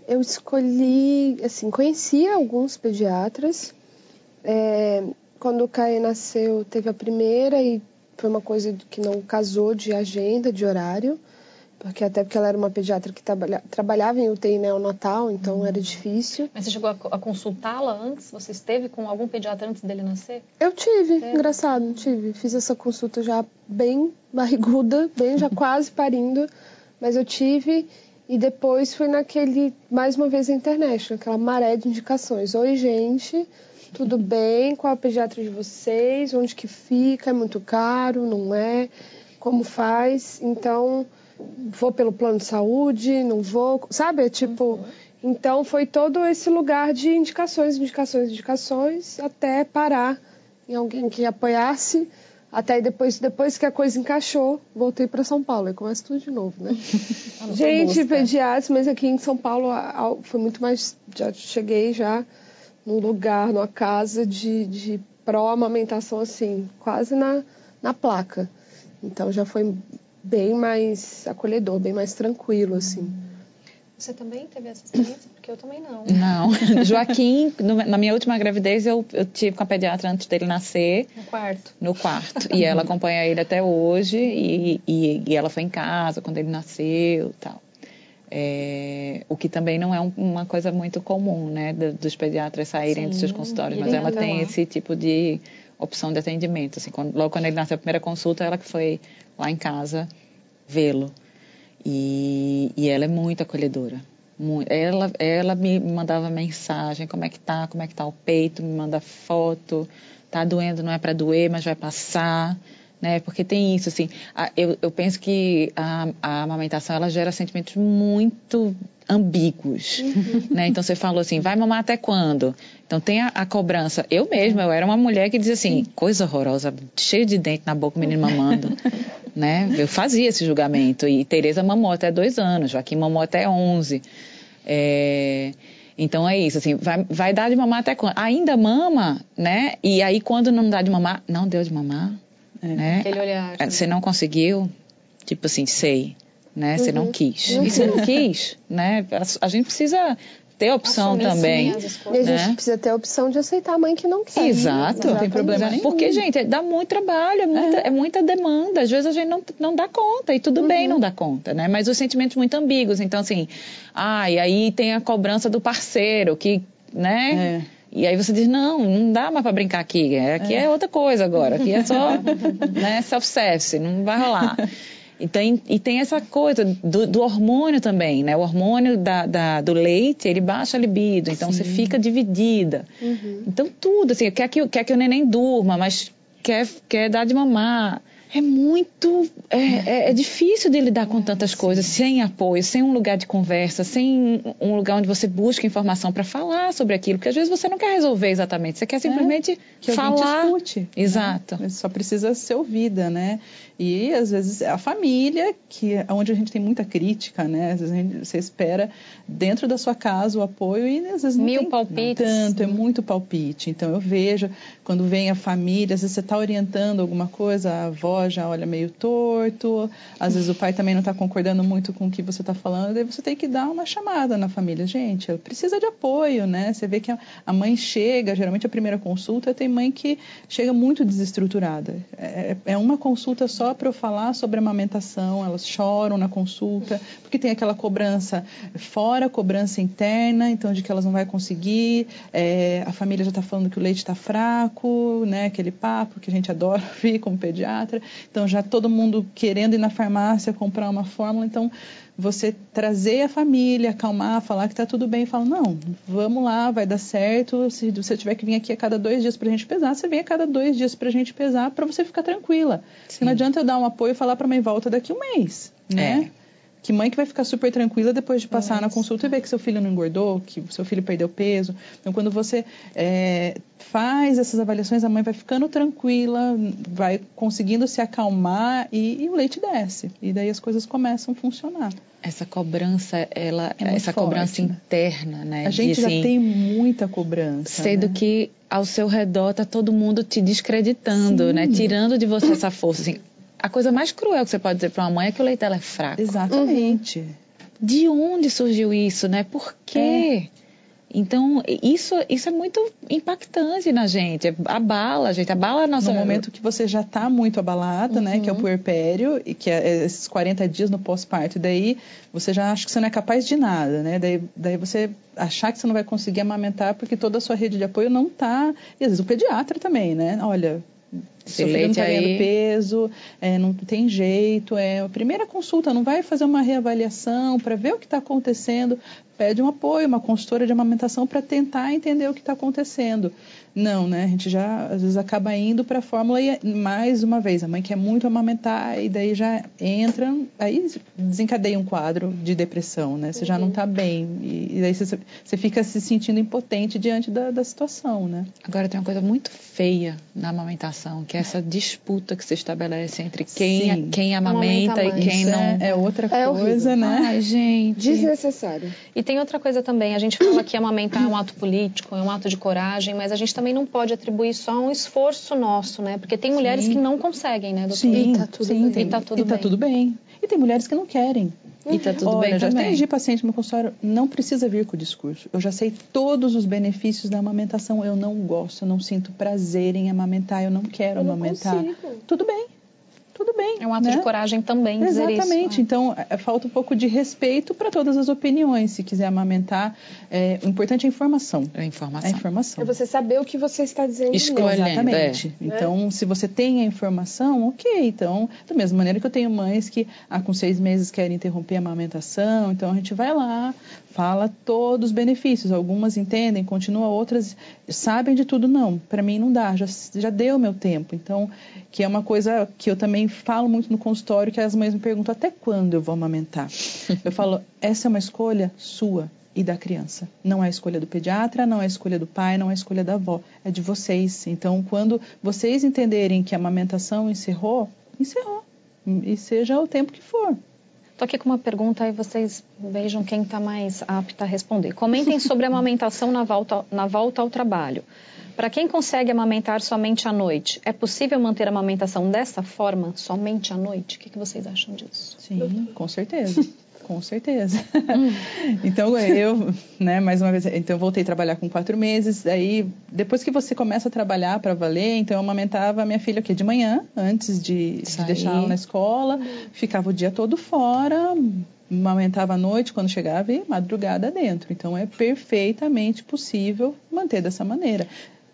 Eu escolhi, assim, conhecia alguns pediatras. É, quando o Caê nasceu, teve a primeira e foi uma coisa que não casou de agenda, de horário, porque até porque ela era uma pediatra que trabalha, trabalhava em UTI neonatal, então uhum. era difícil. Mas você chegou a, a consultá-la antes? Você esteve com algum pediatra antes dele nascer? Eu tive, engraçado, tive. Fiz essa consulta já bem barriguda, bem já *laughs* quase parindo, mas eu tive e depois fui naquele, mais uma vez, a internet, aquela maré de indicações. Oi, gente, tudo bem? Qual é o pediatra de vocês? Onde que fica? É muito caro? Não é? Como faz? Então, vou pelo plano de saúde? Não vou? Sabe? É tipo... Uhum. Então, foi todo esse lugar de indicações, indicações, indicações, até parar em alguém que apoiasse. Até depois, depois que a coisa encaixou, voltei para São Paulo. Aí começa tudo de novo, né? *laughs* Gente, pediatras, mas aqui em São Paulo foi muito mais. Já cheguei já num lugar, numa casa de, de pró-amamentação, assim, quase na, na placa. Então já foi bem mais acolhedor, bem mais tranquilo, assim. Você também teve essa experiência? Porque eu também não. Não. *laughs* Joaquim, no, na minha última gravidez, eu, eu tive com a pediatra antes dele nascer. No quarto. No quarto. E ela acompanha ele até hoje. E, e, e ela foi em casa quando ele nasceu e tal. É, o que também não é um, uma coisa muito comum, né, dos pediatras saírem Sim, dos seus consultórios, mas ela tem lá. esse tipo de opção de atendimento. Assim, quando, logo quando ele nasceu a primeira consulta, ela que foi lá em casa vê-lo. E, e ela é muito acolhedora. Muito. Ela, ela me mandava mensagem, como é que tá, como é que tá o peito, me manda foto, tá doendo, não é para doer, mas vai passar né? Porque tem isso, assim, eu, eu penso que a, a amamentação, ela gera sentimentos muito ambíguos, uhum. né? Então você falou assim, vai mamar até quando? Então tem a, a, cobrança. Eu mesma, eu era uma mulher que dizia assim, coisa horrorosa, cheio de dente na boca, o menino mamando, né? Eu fazia esse julgamento e Tereza mamou até dois anos, Joaquim mamou até onze. É... Então é isso, assim, vai, vai dar de mamar até quando? Ainda mama, né? E aí quando não dá de mamar, não deu de mamar, é. Né? Aquele olhar. É, você não conseguiu, tipo assim, sei, né? Você uhum. não quis. Uhum. E você não quis, né? A, a gente precisa ter opção Assumir também. Sim, e a gente né? precisa ter a opção de aceitar a mãe que não quer. Exato. Não tem problema nenhum. Porque, gente, dá muito trabalho, é muita, é. é muita demanda. Às vezes a gente não, não dá conta, e tudo uhum. bem não dá conta, né? Mas os sentimentos muito ambíguos. Então, assim, ah, e aí tem a cobrança do parceiro, que, né? É e aí você diz, não, não dá mais para brincar aqui. É, aqui é. é. outra coisa agora. Aqui é só *laughs* né, self-service, não vai rolar. E tem, e tem essa coisa do, do hormônio também, né? O hormônio da, da, do leite, ele baixa a libido, então Sim. você fica dividida. Uhum. Então tudo, assim, quer que, quer que o neném durma, mas quer, quer dar de mamar. É muito. É, é, é, difícil de lidar com tantas coisas sem apoio, sem um lugar de conversa, sem um lugar onde você busca informação para falar sobre aquilo, porque às vezes você não quer resolver exatamente, você quer é, simplesmente que falar. Discute, né? Exato. Né? Só precisa ser ouvida, né? E às vezes a família, que é onde a gente tem muita crítica, né? Às vezes gente, você espera dentro da sua casa o apoio e às vezes não Mil tem palpites. tanto, é muito palpite. Então eu vejo quando vem a família, às vezes você está orientando alguma coisa, a avó já olha meio torto, às vezes o pai também não está concordando muito com o que você está falando, daí você tem que dar uma chamada na família. Gente, precisa de apoio, né? Você vê que a mãe chega, geralmente a primeira consulta, tem mãe que chega muito desestruturada. É, é uma consulta só para eu falar sobre amamentação, elas choram na consulta, porque tem aquela cobrança fora, cobrança interna, então de que elas não vão conseguir, é, a família já está falando que o leite está fraco, né? Aquele papo que a gente adora *laughs* ouvir como pediatra. Então já todo mundo querendo ir na farmácia comprar uma fórmula, então você trazer a família, acalmar, falar que está tudo bem, fala, não, vamos lá, vai dar certo, se você tiver que vir aqui a cada dois dias para a gente pesar, você vem a cada dois dias para a gente pesar, para você ficar tranquila. Sim. Não adianta eu dar um apoio e falar para mãe, volta daqui um mês, né? É. Que mãe que vai ficar super tranquila depois de passar Nossa. na consulta e ver que seu filho não engordou, que seu filho perdeu peso. Então, quando você é, faz essas avaliações, a mãe vai ficando tranquila, vai conseguindo se acalmar e, e, o leite desce. E daí as coisas começam a funcionar. Essa cobrança, ela, é essa forte, cobrança né? interna, né? A gente de, já assim, tem muita cobrança. Sendo né? que ao seu redor tá todo mundo te descreditando, né? Sim. né? Tirando de você essa força. Assim, a coisa mais cruel que você pode dizer para uma mãe é que o leite dela é fraco. Exatamente. Uhum. De onde surgiu isso, né? Por quê? É. Então, isso, isso é muito impactante na gente. Abala a gente, abala a nossa... No momento que você já está muito abalada, uhum. né? Que é o uhum. puerpério, e que é esses 40 dias no pós-parto. Daí, você já acha que você não é capaz de nada, né? Daí, daí você achar que você não vai conseguir amamentar porque toda a sua rede de apoio não está... E às vezes o pediatra também, né? Olha, seu filho não está ganhando peso, é, não tem jeito, é a primeira consulta, não vai fazer uma reavaliação para ver o que está acontecendo, pede um apoio, uma consultora de amamentação para tentar entender o que está acontecendo. Não, né? A gente já às vezes acaba indo para a fórmula e mais uma vez a mãe quer muito amamentar e daí já entra, aí desencadeia um quadro de depressão, né? Você uhum. já não está bem e, e daí você, você, fica se sentindo impotente diante da, da situação, né? Agora tem uma coisa muito feia na amamentação, que é essa disputa que se estabelece entre quem, quem amamenta e quem não. É, é outra é coisa, horrível. né? Ai, gente. Desnecessário. E tem outra coisa também. A gente fala que amamentar é um ato político, é um ato de coragem, mas a gente também não pode atribuir só um esforço nosso, né? Porque tem mulheres sim. que não conseguem, né, doutor? Sim, e tá tudo sim, bem. E tá tudo e tá bem. tudo bem. E tem mulheres que não querem. E tá tudo Olha, bem já também. atendi paciente no consultório, não precisa vir com o discurso. Eu já sei todos os benefícios da amamentação. Eu não gosto, eu não sinto prazer em amamentar, eu não quero eu amamentar. Não tudo bem tudo bem. É um ato né? de coragem também dizer Exatamente. isso. Né? Então, é, falta um pouco de respeito para todas as opiniões. Se quiser amamentar, é, o importante é a informação. É a informação. É a informação. É você saber o que você está dizendo. Escolhendo, Exatamente. É. Então, se você tem a informação, ok. Então, da mesma maneira que eu tenho mães que ah, com seis meses querem interromper a amamentação, então a gente vai lá, fala todos os benefícios. Algumas entendem, continua, outras sabem de tudo. Não, para mim não dá, já, já deu meu tempo. Então, que é uma coisa que eu também falo muito no consultório, que as mães me perguntam até quando eu vou amamentar. *laughs* eu falo, essa é uma escolha sua e da criança. Não é a escolha do pediatra, não é a escolha do pai, não é a escolha da avó. É de vocês. Então, quando vocês entenderem que a amamentação encerrou, encerrou. E seja o tempo que for. Estou aqui com uma pergunta e vocês vejam quem está mais apta a responder. Comentem *laughs* sobre a amamentação na volta, na volta ao trabalho. Para quem consegue amamentar somente à noite, é possível manter a amamentação dessa forma, somente à noite? O que, que vocês acham disso? Sim, com certeza. Com certeza. Hum. *laughs* então eu, né, mais uma vez, então voltei a trabalhar com quatro meses. Aí depois que você começa a trabalhar para valer, então eu amamentava minha filha aqui de manhã, antes de, de deixar ela na escola, ficava o dia todo fora, amamentava à noite quando chegava e madrugada dentro. Então é perfeitamente possível manter dessa maneira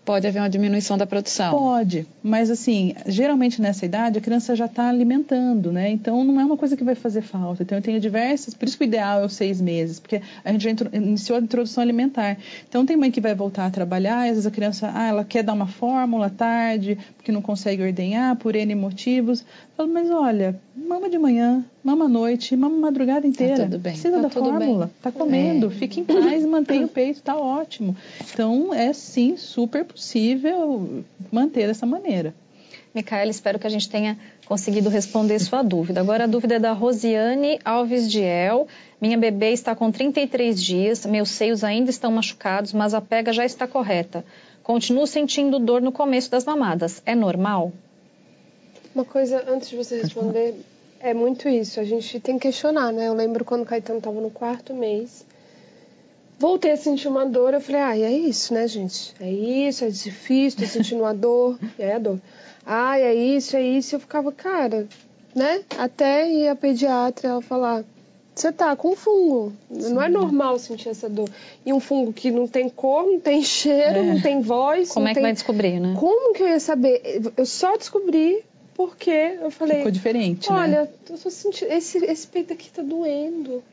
pode haver uma diminuição da produção. Pode, mas assim, geralmente nessa idade a criança já está alimentando, né? Então não é uma coisa que vai fazer falta. Então eu tenho diversas, por isso que o ideal é os seis meses, porque a gente já iniciou a introdução alimentar. Então tem mãe que vai voltar a trabalhar, às vezes a criança, ah, ela quer dar uma fórmula tarde, porque não consegue ordenhar por N motivos. Eu falo, mas olha, mama de manhã, mama à noite, mama a madrugada tá inteira. Tá tudo bem. Precisa tá da fórmula, bem. tá comendo, é. fica em paz *coughs* mantém o peito, tá ótimo. Então é sim super possível manter dessa maneira. Micaela, espero que a gente tenha conseguido responder sua dúvida. Agora a dúvida é da Rosiane Alves Diel. Minha bebê está com 33 dias, meus seios ainda estão machucados, mas a pega já está correta. Continuo sentindo dor no começo das mamadas. É normal? Uma coisa, antes de você responder, é muito isso. A gente tem que questionar, né? Eu lembro quando o Caetano estava no quarto mês. Voltei a sentir uma dor, eu falei, ah, é isso, né, gente? É isso, é difícil, tô sentindo uma dor, e aí a dor. Ah, é isso, é isso. Eu ficava, cara, né? Até ir a pediatra ela falar, você tá com fungo. Sim. Não é normal sentir essa dor. E um fungo que não tem cor, não tem cheiro, é. não tem voz. Como é que tem... vai descobrir, né? Como que eu ia saber? Eu só descobri porque eu falei. Ficou diferente, Olha, né? eu tô sentindo. Esse, esse peito aqui tá doendo.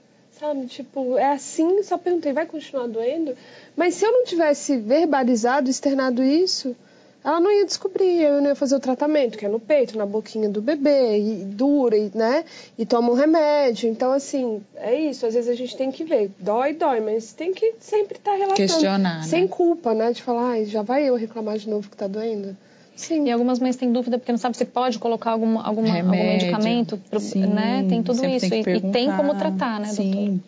Sabe? Tipo, é assim, só perguntei, vai continuar doendo? Mas se eu não tivesse verbalizado, externado isso, ela não ia descobrir, eu não ia fazer o tratamento, que é no peito, na boquinha do bebê, e dura, e, né? E toma um remédio. Então, assim, é isso. Às vezes a gente tem que ver. Dói, dói, mas tem que sempre estar tá relatando. Questionar, né? Sem culpa, né? De falar, ah, já vai eu reclamar de novo que tá doendo. Sim. E algumas mães têm dúvida porque não sabem se pode colocar algum, alguma, algum medicamento, pro, Sim, né? Tem tudo isso. Tem e, e, tem como tratar, né, Sim. doutor?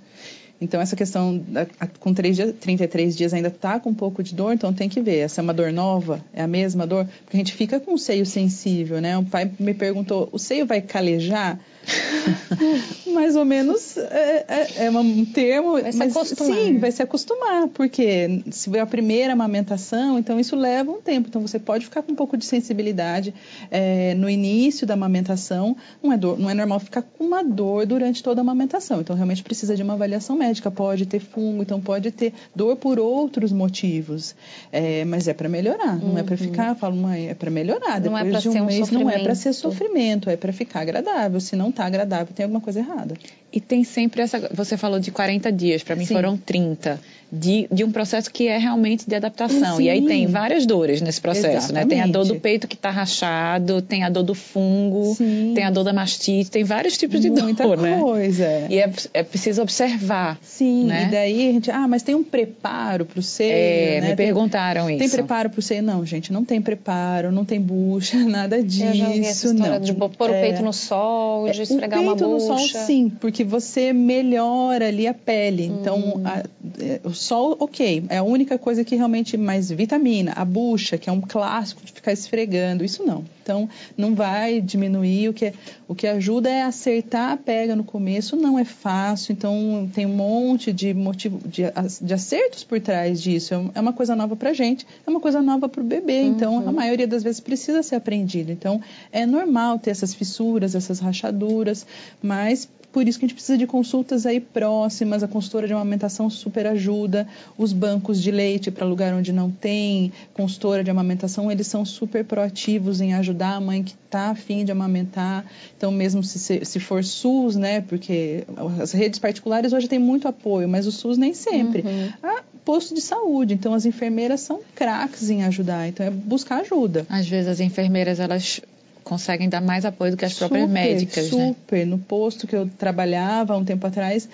Então, essa questão, da, com 3 dias, 33 dias ainda está com um pouco de dor, então tem que ver. Essa é uma dor nova? É a mesma dor? Porque a gente fica com o seio sensível, né? O pai me perguntou, o seio vai calejar? *laughs* Mais ou menos é, é, é um termo. Vai se mas, acostumar. Sim, vai se acostumar, porque se for a primeira amamentação, então isso leva um tempo. Então você pode ficar com um pouco de sensibilidade é, no início da amamentação. Não é, dor, não é normal ficar com uma dor durante toda a amamentação. Então realmente precisa de uma avaliação médica. Pode ter fungo, então pode ter dor por outros motivos. É, mas é para melhorar, não é para Uhum. ficar, eu falo, mãe, é para melhorar. Não é Depois pra de um ser um mês não é para ser sofrimento. sofrimento, é para ficar agradável. Se não tá agradável, tem alguma coisa errada. E tem sempre essa. Você falou de 40 dias, para mim Sim. foram 30. De, de um processo que é realmente de adaptação. E aí Sim. tem várias dores nesse processo, né? Tem a dor do Exatamente. peito que está rachado, tem a dor do fungo, Sim. tem a dor da mastite, tem vários tipos de Muita dor, né? coisa. E é, é preciso observar. Sim, né? e daí a gente, ah, mas tem um preparo para o seio, É, né? me Tem- perguntaram isso. Tem preparo para o seio? Não, gente, não tem preparo, não tem bucha, *laughs* nada disso, Eu já ouvi essa história não. de pôr o É, peito no sol, de esfregar o uma peito bucha. no sol, sim, porque você melhora ali a pele. Hum. Então, a- é, o sol, ok, é a única coisa que realmente mais vitamina. A bucha, que é um clássico de ficar esfregando, isso não. Então, não vai diminuir. O que, o que ajuda é acertar a pega no começo. Não é fácil, então tem um monte de motivo, de, de acertos por trás disso. É É uma coisa nova pra gente, é uma coisa nova pro bebê. Então, Uhum. a maioria das vezes precisa ser aprendido. Então, é normal ter essas fissuras, essas rachaduras, mas por isso que a gente precisa de consultas aí próximas, a consultora de amamentação super ajuda, os bancos de leite para lugar onde não tem consultora de amamentação, eles são super proativos em ajudar a mãe que está afim de amamentar. Então, mesmo se, se- for SUS, né, porque as redes particulares hoje têm muito apoio, mas o SUS nem sempre. Uhum. Ah, posto de saúde, então as enfermeiras são craques em ajudar, então é buscar ajuda. Às vezes as enfermeiras, elas conseguem dar mais apoio do que as próprias super, médicas, né? Super. No posto que eu trabalhava há um tempo atrás,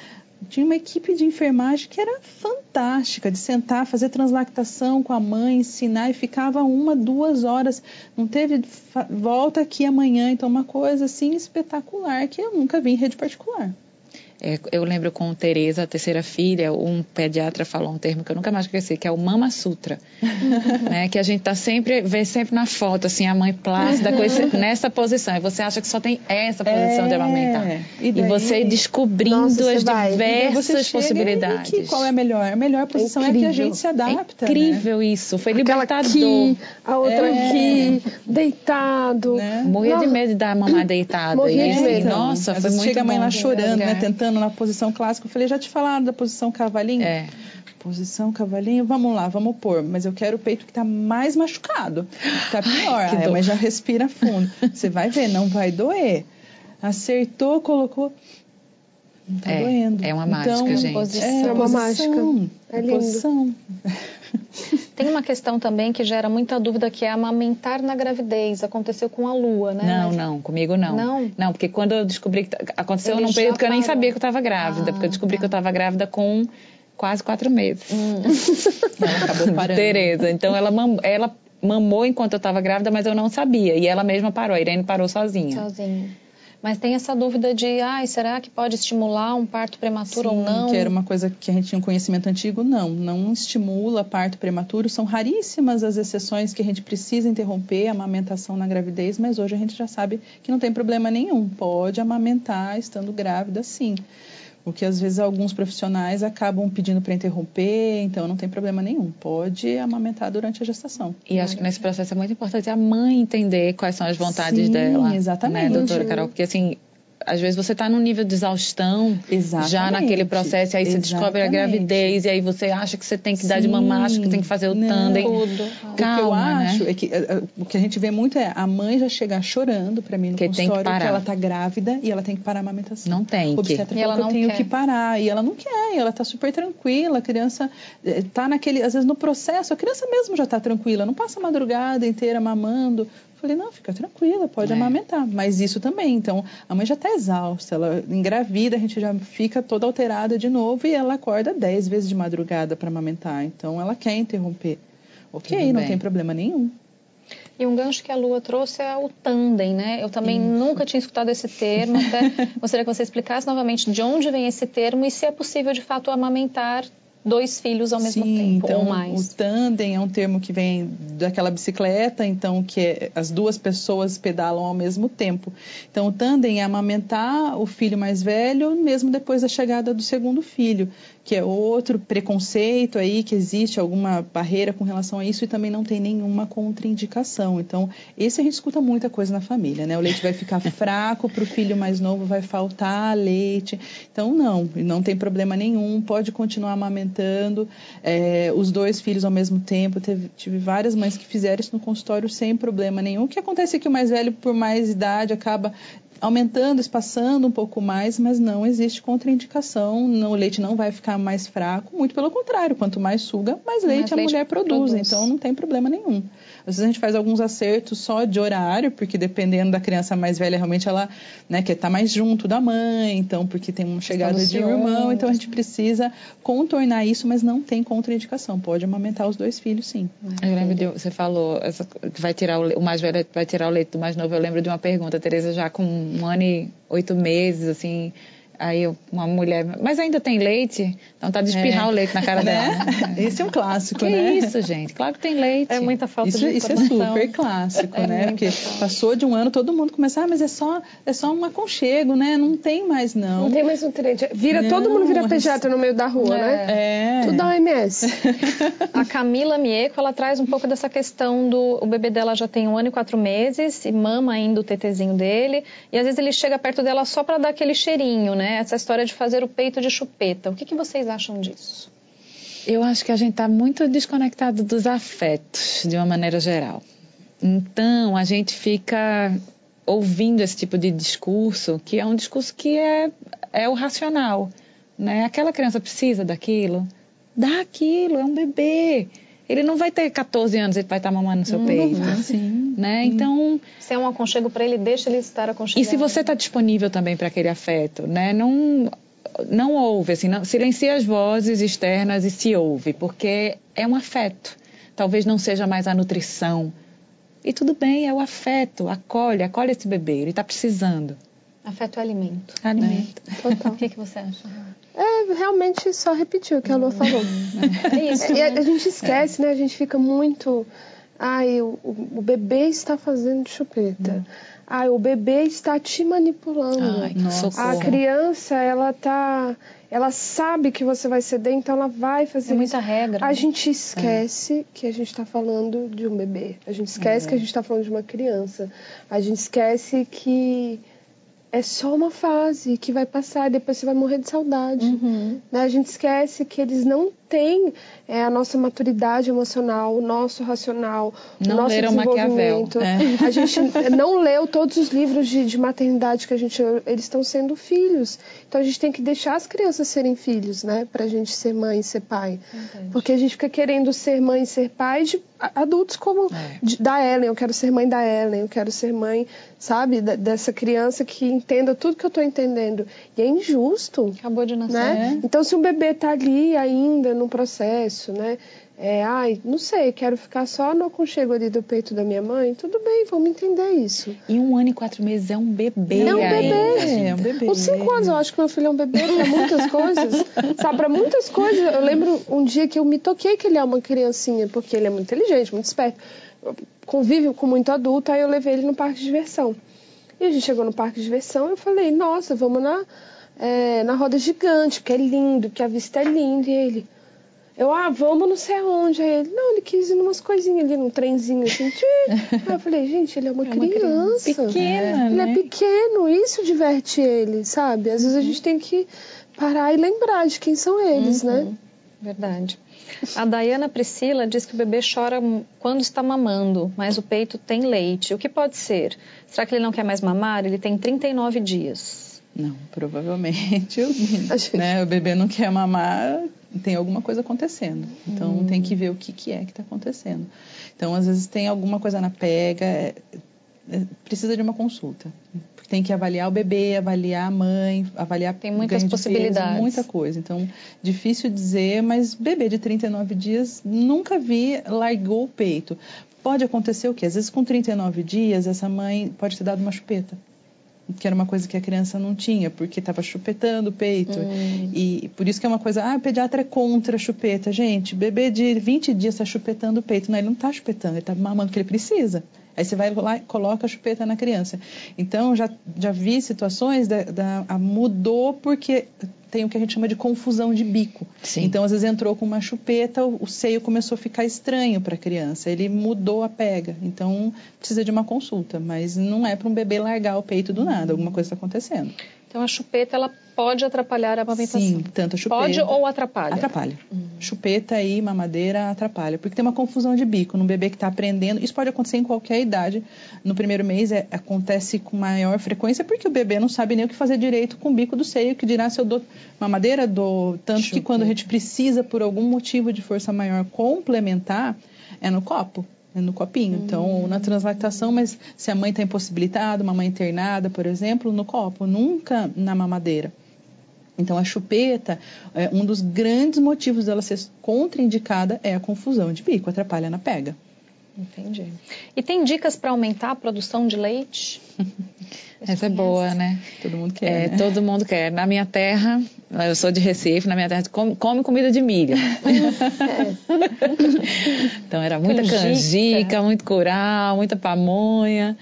tinha uma equipe de enfermagem que era fantástica, de sentar, fazer translactação com a mãe, ensinar e ficava uma, duas horas. Não teve volta aqui amanhã, então uma coisa assim espetacular que eu nunca vi em rede particular. É, eu lembro com Tereza, a terceira filha, um pediatra falou um termo que eu nunca mais esqueci, que é o Mama Sutra. *laughs* né? Que a gente tá sempre, vê sempre na foto, assim, a mãe plácida com esse- *laughs* nessa posição. E você acha que só tem essa posição de É, amamentar. e E, daí- você descobrindo Nossa, você as vai. E diversas possibilidades. E que, qual é a melhor? A melhor posição é, a que a gente se adapta. é incrível isso, foi Aquela libertador. aqui, a outra É. aqui, deitado. Né? Morria de Nossa. medo de dar a mamar *clears throat* deitada. Morria e de medo. Nossa, Às foi vezes muito chega a mãe lá chorando, né? É. Tentando na posição clássica. Eu falei, já te falaram da posição cavalinho? É. Posição, cavalinho, vamos lá, vamos pôr. Mas eu quero o peito que tá mais machucado. Tá pior. Ai, Aí a mãe já respira fundo. Você vai ver, não vai doer. Acertou, colocou. Não tá É, doendo. é uma então, mágica, gente. posição. É, É uma posição, mágica. É lindo. posição. *laughs* Tem uma questão também que gera muita dúvida que é amamentar na gravidez. Aconteceu com a Lua, né? Não, Mas- não, comigo não. Não? porque quando eu descobri que aconteceu Ele num período que eu nem sabia que eu estava grávida, Ah, porque eu descobri tá. que eu estava grávida com quase quatro meses. *laughs* Ela acabou *laughs* parando. Tereza. Então ela, mam- ela mamou enquanto eu estava grávida, mas eu não sabia. E ela mesma parou. A Irene parou sozinha. Sozinho. Mas tem essa dúvida de, ai, será que pode estimular um parto prematuro ou Sim, não? Que era uma coisa que a gente tinha um conhecimento antigo, não. Não estimula parto prematuro. São raríssimas as exceções que a gente precisa interromper a amamentação na gravidez, mas hoje a gente já sabe que não tem problema nenhum. Pode amamentar estando grávida, sim. O que às vezes alguns profissionais acabam pedindo para interromper, então não tem problema nenhum. Pode amamentar durante a gestação. E acho que nesse processo é muito importante a mãe entender quais são as vontades Sim, dela. exatamente. Né, doutora Carol? Porque assim, às vezes você está num nível de exaustão Exatamente. já naquele processo, e aí você descobre a Exatamente. gravidez, e aí você acha que você tem que dar de Sim. mamar, acha que tem que fazer o Não. tandem. Tudo. o que eu Calma, né? acho é que eh, eh, o que a gente vê muito é a mãe já chegar chorando para mim no Que tem que consultório parar. ela tá grávida e ela tem que parar a amamentação. Não tem O que. E ela que eu não tenho quer. que parar e ela não quer, e ela tá super tranquila, a criança eh, tá naquele, às vezes no processo, a criança mesmo já tá tranquila, não passa a madrugada inteira mamando. Falei, não, fica tranquila, pode É. amamentar. Mas isso também, então, a mãe já tá exausta, ela engravida, a gente já fica toda alterada de novo e ela acorda dez vezes de madrugada para amamentar. Então, ela quer interromper. Ok, Tudo não bem. tem problema nenhum. E um gancho que a Lua trouxe é o tandem, né? Eu também nunca tinha escutado esse termo, até *laughs* gostaria que você explicasse novamente de onde vem esse termo e se é possível de fato amamentar dois filhos ao mesmo Sim, tempo então ou mais. o tandem é um termo que vem daquela bicicleta, então que é- as duas pessoas pedalam ao mesmo tempo. Então o tandem é amamentar o filho mais velho mesmo depois da chegada do segundo filho, que é outro preconceito aí que existe alguma barreira com relação a isso e também não tem nenhuma contraindicação. Então esse a gente escuta muita coisa na família, né? O leite vai ficar *laughs* fraco para o filho mais novo, vai faltar leite. Então não, não tem problema nenhum, pode continuar amamentando é, os dois filhos ao mesmo tempo. Teve, tive várias mães que fizeram isso no consultório sem problema nenhum. O que acontece é que o mais velho, por mais idade, acaba aumentando, espaçando um pouco mais, mas não existe contraindicação. Não, o leite não vai ficar mais fraco, muito pelo contrário, quanto mais suga, mais leite a leite mulher produz, produz. então não tem problema nenhum. Às vezes a gente faz alguns acertos só de horário, porque dependendo da criança mais velha, realmente ela né, quer estar mais junto da mãe, então porque tem uma chegada de um irmão, então a gente precisa contornar isso, mas não tem contraindicação. Pode amamentar os dois filhos, sim. Eu lembro de, você falou que vai tirar o, o mais velho vai tirar o leite do mais novo. Eu lembro de uma pergunta, Tereza já com um ano e oito meses, assim. Aí uma mulher, mas ainda tem leite? Então tá de espirrar É. o leite na cara *laughs* dela. Né? Esse é um clássico, Que né? isso, gente? Claro que tem leite. É muita falta Isso, de isso é informação. super clássico, É né? Porque falta. passou de um ano, todo mundo começa, ah, mas é só, é só um aconchego, né? Não tem mais, não. Não tem mais nutriente. Vira, todo Não, mundo vira mas- pediatra no meio da rua, né? É. Tudo da OMS. *laughs* A Camila Mieco, ela traz um pouco dessa questão do o bebê dela já tem um ano e quatro meses e mama ainda o tetezinho dele e às vezes ele chega perto dela só para dar aquele cheirinho, né? Essa história de fazer o peito de chupeta. O que, que vocês acham disso? Eu acho que a gente está muito desconectado dos afetos, de uma maneira geral. Então, a gente fica ouvindo esse tipo de discurso, que é um discurso que é, é o racional. Né? Aquela criança precisa daquilo? Dá aquilo, é um bebê. Ele não vai ter 14 anos, ele vai estar mamando no seu peito. Sim. *laughs* Né? Então, Se é um aconchego para ele, deixa ele estar aconchegado. e se você está disponível também para aquele afeto, né? Não, não ouve, assim, não, silencia as vozes externas e se ouve, porque é um afeto. Talvez não seja mais a nutrição. E tudo bem, é o afeto. Acolhe, acolhe esse bebê, ele está precisando. Afeto é alimento. Alimento. Total. *laughs* O que, que você acha? É, realmente só repetir o que a Lua falou. É isso. E a, né? a gente esquece, né? A gente fica muito. Ai, o, o bebê está fazendo chupeta. Ai, o bebê está te manipulando. Ai. A criança, ela tá. Ela sabe que você vai ceder, então ela vai fazer É muita isso. regra. A né? gente esquece que a gente está falando de um bebê. A gente esquece que a gente está falando de uma criança. A gente esquece que é só uma fase que vai passar e depois você vai morrer de saudade. Uhum. Né? A gente esquece que eles não têm é, a nossa maturidade emocional, o nosso racional, Não o nosso leram Maquiavel, desenvolvimento. é. A gente *laughs* não leu todos os livros de, de maternidade que a gente eles estão sendo filhos. Então a gente tem que deixar as crianças serem filhos, né, pra gente ser mãe e ser pai. Porque a gente fica querendo ser mãe e ser pai de a- adultos como É. de- da Ellen, eu quero ser mãe da Ellen, eu quero ser mãe, sabe, dessa criança que entenda tudo que eu tô entendendo. E é injusto Acabou de nascer. né? Então, se um bebê tá ali ainda no processo, né? É, ai, não sei, quero ficar só no aconchego ali do peito da minha mãe, tudo bem, vamos entender isso. E um ano e quatro meses é um bebê. É um ainda. bebê. É, um bebê. Com cinco anos, eu acho que meu filho é um bebê pra muitas coisas. *laughs* Sabe, pra muitas coisas. Eu lembro um dia que eu me toquei que ele é uma criancinha, porque ele é muito inteligente, muito esperto. Convive com muito adulto, aí eu levei ele no parque de diversão. E a gente chegou no parque de diversão e eu falei, nossa, vamos na, é, na roda gigante, que é lindo, que a vista é linda. E ele, eu, ah, vamos não sei aonde. Aí ele, não, ele quis ir numas coisinhas ali, num trenzinho assim. *laughs* Aí eu falei, gente, ele é uma, É uma criança. Pequena, Ele né? é pequeno, isso diverte ele, sabe? Às vezes a gente tem que parar e lembrar de quem são eles, né? Verdade. A Dayana Priscila diz que o bebê chora quando está mamando, mas o peito tem leite. O que pode ser? Será que ele não quer mais mamar? Ele tem 39 dias. Não, provavelmente o, *laughs* gente- né, o bebê não quer mamar, tem alguma coisa acontecendo. Então Hum. tem que ver o que, que é que está acontecendo. Então, às vezes tem alguma coisa na pega, é- é- precisa de uma consulta. Tem que avaliar o bebê, avaliar a mãe, avaliar Tem muitas de peso, possibilidades. muita coisa. Então, difícil dizer, mas bebê de 39 dias, nunca vi, largou o peito. Pode acontecer o quê? Às vezes com 39 dias, essa mãe pode ter dado uma chupeta que era uma coisa que a criança não tinha, porque estava chupetando o peito. E por isso que é uma coisa, ah, o pediatra é contra a chupeta. Gente, bebê de 20 dias está chupetando o peito. Não, ele não está chupetando, ele está mamando o que ele precisa. Aí você vai lá e coloca a chupeta na criança. Então, já, já vi situações da, da mudou porque tem o que a gente chama de confusão de bico. Sim. Então, às vezes entrou com uma chupeta, o, o seio começou a ficar estranho para a criança. Ele mudou a pega. Então, precisa de uma consulta. Mas não é para um bebê largar o peito do nada. Alguma coisa está acontecendo. Então a chupeta ela pode atrapalhar a amamentação. Sim, tanto a chupeta. Pode ou atrapalha? Atrapalha. Chupeta e mamadeira atrapalha. Porque tem uma confusão de bico num bebê que está aprendendo. Isso pode acontecer em qualquer idade. No primeiro mês é, acontece com maior frequência porque o bebê não sabe nem o que fazer direito com o bico do seio, que dirá se eu dou mamadeira, dou. Tanto que quando a gente precisa, por algum motivo de força maior, complementar, é no copo. É no copinho. Então, na translactação, mas se a mãe está impossibilitada, uma mãe internada, por exemplo, no copo, nunca na mamadeira. Então, a chupeta, é, um dos grandes motivos dela ser contraindicada é a confusão de bico, atrapalha na pega. Entendi. E tem dicas para aumentar a produção de leite? *laughs* Essa é boa, né? Todo mundo quer. É, né? todo mundo quer. Na minha terra, eu sou de Recife, na minha terra come, come comida de milho. *laughs* então era muita Canjica. canjica, muito curau, muita pamonha.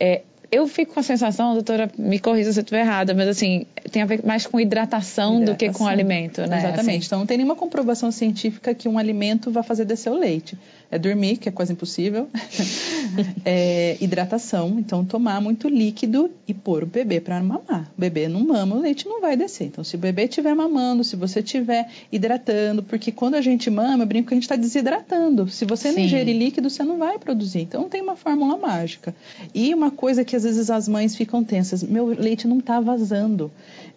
É, eu fico com a sensação, doutora, me corrija se eu estiver errada, mas assim, tem a ver mais com hidratação, do que com Hidratação. alimento, né? Exatamente. Assim, Então, não tem nenhuma comprovação científica que um alimento vai fazer descer o leite. É dormir, que é quase impossível. *laughs* é hidratação, então tomar muito líquido e pôr o bebê para mamar. O bebê não mama, o leite não vai descer. Então, se o bebê estiver mamando, se você estiver hidratando, porque quando a gente mama, eu brinco que a gente está desidratando. Se você não Sim. ingerir líquido, você não vai produzir. Então, não tem uma fórmula mágica. E uma coisa que às vezes as mães ficam tensas: meu leite não está vazando.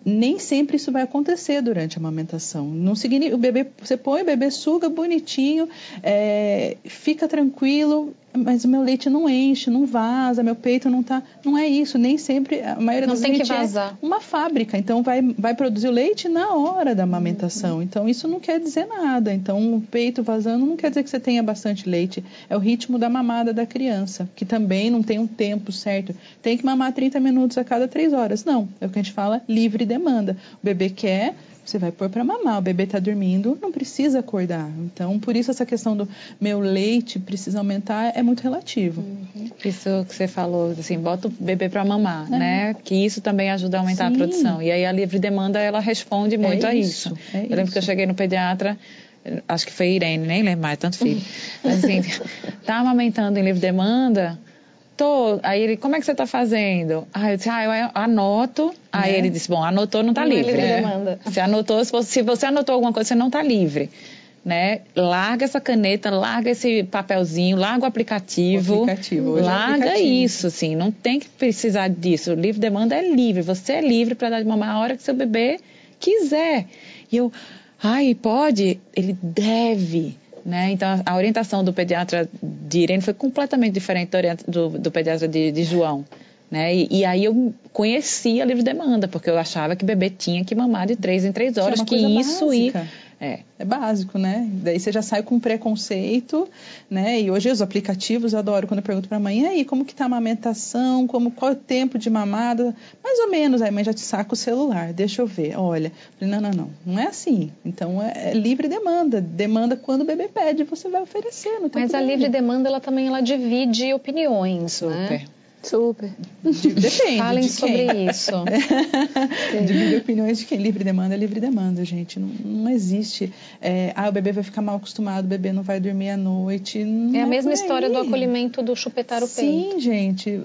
Nem sempre isso vai acontecer durante a amamentação. Não significa, o bebê, você põe o bebê suga bonitinho, é, fica tranquilo, mas o meu leite não enche, não vaza, meu peito não tá. Não é isso, nem sempre. A maioria Não das tem que vezes gente vazar. é uma fábrica, então vai, vai produzir o leite na hora da amamentação. Então isso não quer dizer nada. Então o peito vazando não quer dizer que você tenha bastante leite. É o ritmo da mamada da criança, que também não tem um tempo certo. Tem que mamar 30 minutos a cada 3 horas. Não, é o que a gente fala livre demanda. O bebê quer, você vai pôr para mamar. O bebê está dormindo, não precisa acordar. Então, por isso essa questão do meu leite precisa aumentar é muito relativo. Isso que você falou, assim, bota o bebê para mamar, É. né? Que isso também ajuda a aumentar Sim. a produção. E aí a livre demanda, ela responde muito a isso, isso. é eu lembro isso. que eu cheguei no pediatra, acho que foi Irene, nem lembro mais, tanto filho. Mas assim, *laughs* tá amamentando em livre demanda, Tô. Aí ele, como é que você tá fazendo? Aí eu disse, ah, eu anoto. Aí Né? ele disse, bom, anotou, não tá Não é livre. livre né? demanda. Você anotou, se você, se você anotou alguma coisa, você não tá livre. Né? Larga essa caneta, larga esse papelzinho, larga o aplicativo. O aplicativo, é larga aplicativo. isso, assim, não tem que precisar disso. O livre demanda é livre, você é livre para dar de mamar a hora que seu bebê quiser. E eu, ai, pode? Ele deve. Né? Então, a orientação do pediatra de Irene foi completamente diferente do, do pediatra de, de João. Né? E, e aí eu conhecia a livre demanda, porque eu achava que bebê tinha que mamar de três em três Que é horas, que coisa isso ia. É, É básico, né? Daí você já sai com preconceito, né? E hoje os aplicativos, eu adoro quando eu pergunto pra mãe, e aí, como que tá a amamentação? Como, qual é o tempo de mamada? Mais ou menos, aí a mãe já te saca o celular, deixa eu ver. Olha, não, não, não, não é assim. Então é, é livre demanda. Demanda quando o bebê pede, você vai oferecer. Mas a livre demanda, ela também ela divide opiniões, super. né? Super. De- Depende Falem de sobre isso. *laughs* Divide opiniões de quem livre demanda é livre demanda, gente. Não, não existe. é, ah, o bebê vai ficar mal acostumado, o bebê não vai dormir à noite. É a mesma por história do acolhimento do chupetar o peito. Sim, gente.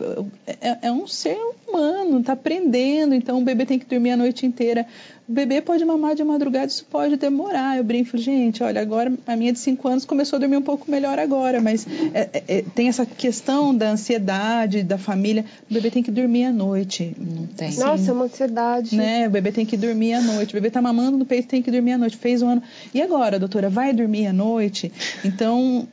É, é um ser humano, tá aprendendo. Então o bebê tem que dormir a noite inteira. O bebê pode mamar de madrugada, isso pode demorar. Eu brinco, gente, olha, agora a minha de 5 anos começou a dormir um pouco melhor agora, mas é, é, é, tem essa questão da ansiedade, da família. O bebê tem que dormir à noite. Não tem. Sim. Nossa, é uma ansiedade. Né? O bebê tem que dormir à noite. O bebê tá mamando no peito, tem que dormir à noite. Fez um ano. E agora, doutora, vai dormir à noite? Então,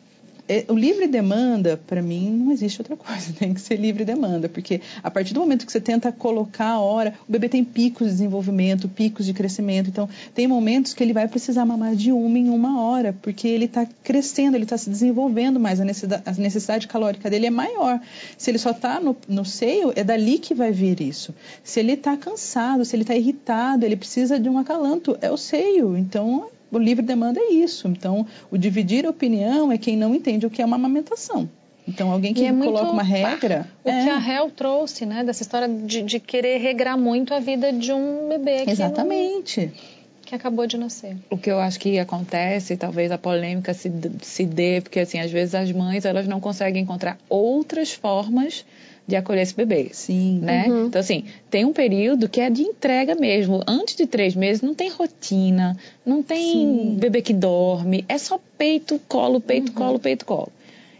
o livre demanda, para mim, não existe outra coisa. *laughs* Tem que ser livre demanda, porque a partir do momento que você tenta colocar a hora, o bebê tem picos de desenvolvimento, picos de crescimento. Então, tem momentos que ele vai precisar mamar de uma em uma hora, porque ele está crescendo, ele está se desenvolvendo mais, a necessidade, a necessidade calórica dele é maior. Se ele só está no, no seio, é dali que vai vir isso. Se ele está cansado, se ele está irritado, ele precisa de um acalanto, é o seio. Então, o livre demanda é isso. Então, o dividir opinião é quem não entende o que é uma amamentação. Então, alguém que é muito coloca uma regra. O é, que a Hel trouxe, né? Dessa história de, de querer regrar muito a vida de um bebê que, não- Exatamente. que acabou de nascer. O que eu acho que acontece, talvez a polêmica se, se dê, porque assim, às vezes as mães elas não conseguem encontrar outras formas de acolher esse bebê. Sim. Né? Então, assim, tem um período que é de entrega mesmo. Antes de três meses, não tem rotina, não tem Sim. bebê que dorme, é só peito, colo, peito, colo, peito, colo.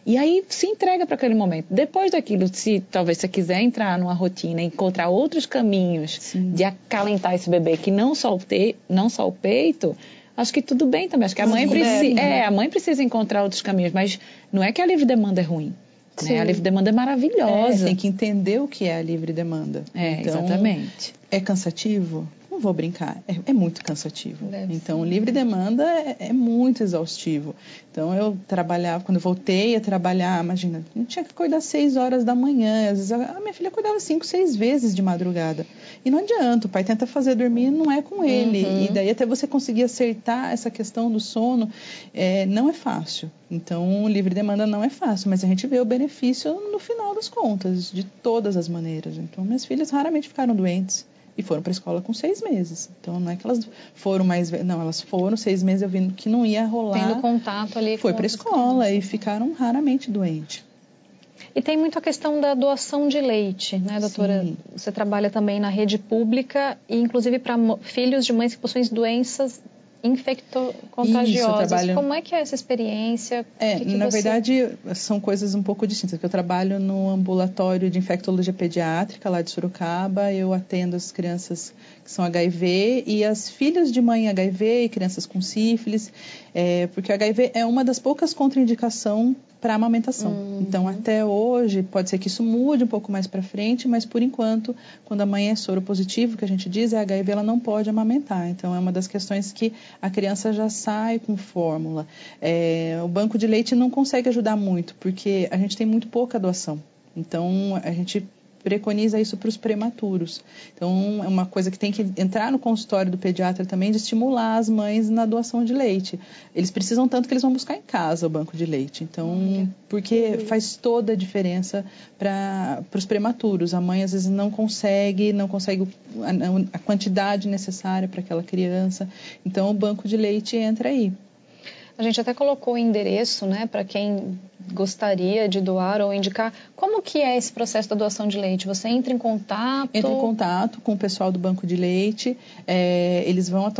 E aí se entrega para aquele momento. Depois daquilo, se talvez você quiser entrar numa rotina, encontrar outros caminhos Sim. de acalentar esse bebê, que não só o, te, não só o peito, acho que tudo bem também. Acho que a mãe, precisa, bem. é, a mãe precisa encontrar outros caminhos, mas não é que a livre demanda é ruim. Né? A livre demanda é maravilhosa. É, tem que entender o que é a livre demanda. É, Então, exatamente. É cansativo? Não vou brincar, é, é muito cansativo. Deve então, o livre demanda é, é muito exaustivo. Então, eu trabalhava, quando eu voltei a trabalhar, imagina, eu tinha que acordar seis horas da manhã, às vezes a, minha filha acordava cinco, seis vezes de madrugada. E não adianta, o pai tenta fazer dormir, não é com ele. Uhum. E daí até você conseguir acertar essa questão do sono, é, não é fácil. Então, livre demanda não é fácil, mas a gente vê o benefício no final das contas, de todas as maneiras. Então, minhas filhas raramente ficaram doentes e foram para a escola com seis meses. Então, não é que elas foram mais. Não, elas foram seis meses eu vendo que não ia rolar. Tendo contato ali Foi para a escola crianças. e ficaram raramente doentes. E tem muito a questão da doação de leite, né, doutora? Sim. Você trabalha também na rede pública e inclusive para filhos de mães que possuem doenças infecto-contagiosas. Trabalho- Como é que é essa experiência? É, que que na você- verdade, são coisas um pouco distintas. porque Eu trabalho no ambulatório de infectologia pediátrica lá de Sorocaba. Eu atendo as crianças que são HIV e as filhas de mãe HIV e crianças com sífilis, é, porque o HIV é uma das poucas contraindicação para amamentação. Então, até hoje, pode ser que isso mude um pouco mais para frente, mas por enquanto, quando a mãe é soro positivo, que a gente diz é HIV, ela não pode amamentar. Então, é uma das questões que a criança já sai com fórmula. É, o banco de leite não consegue ajudar muito, porque a gente tem muito pouca doação. Então, a gente preconiza isso para os prematuros. Então, é uma coisa que tem que entrar no consultório do pediatra também de estimular as mães na doação de leite. Eles precisam tanto que eles vão buscar em casa o banco de leite. Então, porque faz toda a diferença para os prematuros. A mãe às vezes não consegue, não consegue a, a quantidade necessária para aquela criança. Então, o banco de leite entra aí. A gente até colocou o endereço, né, para quem gostaria de doar ou indicar. Como que é esse processo da doação de leite? Você entra em contato? Entra em contato com o pessoal do banco de leite. É, eles vão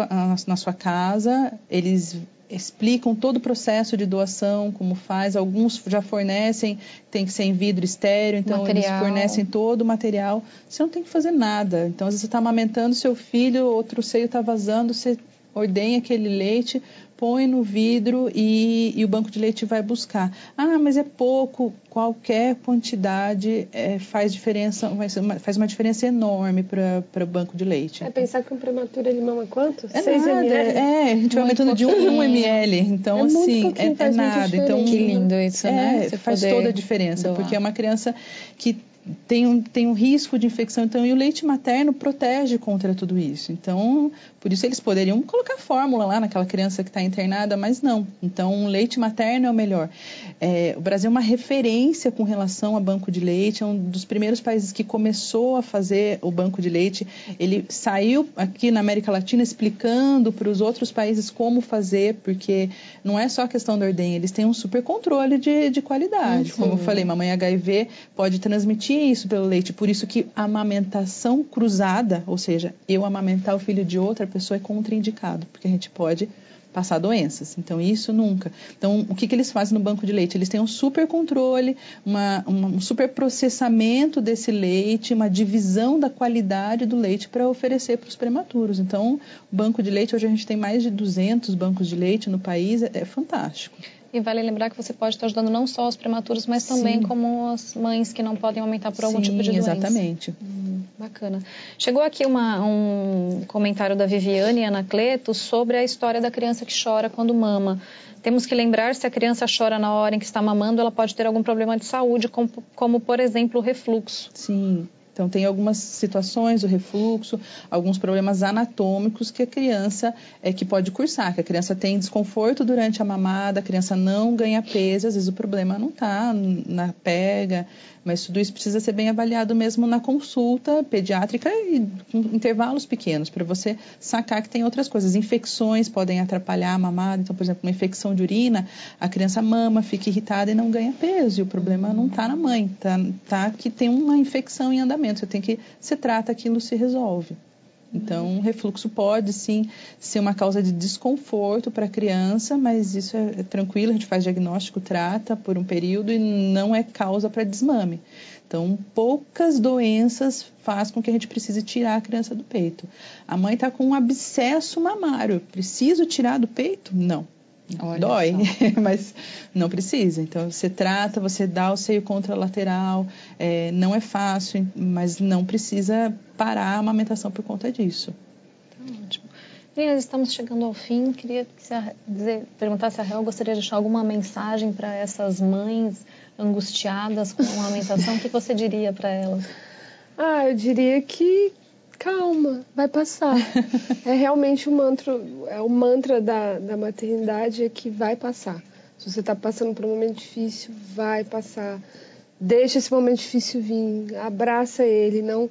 na sua casa, eles explicam todo o processo de doação, como faz. Alguns já fornecem, tem que ser em vidro estéreo, então material. eles fornecem todo o material. Você não tem que fazer nada. Então, às vezes você está amamentando seu filho, outro seio está vazando, você ordenha aquele leite, põe no vidro e, e, o banco de leite vai buscar. Ah, mas é pouco. Qualquer quantidade é, faz diferença, faz uma diferença enorme para o banco de leite. É pensar que um prematuro ele mama quanto? É 6 nada, ml. É, a gente vai aumentando de 1 um, ml. Então, é assim, é, é nada. Então, que lindo isso, né? É, Você faz toda a diferença, doar. porque é uma criança que tem um, tem um risco de infecção. Então, e o leite materno protege contra tudo isso. Então, por isso eles poderiam colocar fórmula lá naquela criança que está internada, mas não. Então, leite materno é o melhor. É, o Brasil é uma referência com relação a banco de leite. É um dos primeiros países que começou a fazer o banco de leite. Ele saiu aqui na América Latina explicando para os outros países como fazer, porque não é só a questão da ordem, eles têm um super controle de, de qualidade. Uhum. Como eu falei, mamãe HIV pode transmitir isso pelo leite. Por isso que a amamentação cruzada, ou seja, eu amamentar o filho de outra pessoa é contraindicado, porque a gente pode passar doenças. Então, isso nunca. Então, o que, que eles fazem no banco de leite? Eles têm um super controle, uma, uma, um super processamento desse leite, uma divisão da qualidade do leite para oferecer para os prematuros. Então, o banco de leite, hoje a gente tem mais de 200 bancos de leite no país, é, é fantástico. E vale lembrar que você pode estar ajudando não só os prematuros, mas Sim. também como as mães que não podem aumentar por algum Sim, tipo de doença. exatamente. Hum, bacana. Chegou aqui uma, um comentário da Viviane Anacleto sobre a história da criança que chora quando mama. Temos que lembrar se a criança chora na hora em que está mamando, ela pode ter algum problema de saúde, como, como por exemplo o refluxo. Sim. Então, tem algumas situações, o refluxo, alguns problemas anatômicos que a criança é que pode cursar, que a criança tem desconforto durante a mamada, a criança não ganha peso, às vezes o problema não está na pega, mas tudo isso precisa ser bem avaliado mesmo na consulta pediátrica e com intervalos pequenos, para você sacar que tem outras coisas. Infecções podem atrapalhar a mamada. Então, por exemplo, uma infecção de urina, a criança mama, fica irritada e não ganha peso. E o problema não está na mãe, está tá que tem uma infecção em andamento. Você tem que, se trata, aquilo se resolve. Então, o refluxo pode sim ser uma causa de desconforto para a criança, mas isso é, é, tranquilo, a gente faz diagnóstico, trata por um período e não é causa para desmame. Então, poucas doenças faz com que a gente precise tirar a criança do peito. A mãe está com um abscesso mamário, preciso tirar do peito? Não. Olha Dói, *laughs* mas não precisa. Então, você trata, você dá o seio contralateral, é, não é fácil, mas não precisa parar a amamentação por conta disso. Tá ótimo. Meninas, estamos chegando ao fim. Queria dizer, perguntar se a Rael gostaria de deixar alguma mensagem para essas mães angustiadas com a amamentação. o que você diria para elas? Ah, eu diria que calma, vai passar. *laughs* é realmente o mantra, é o mantra da, da maternidade é que vai passar. Se você está passando por um momento difícil, vai passar. Deixa esse momento difícil vir, abraça ele, não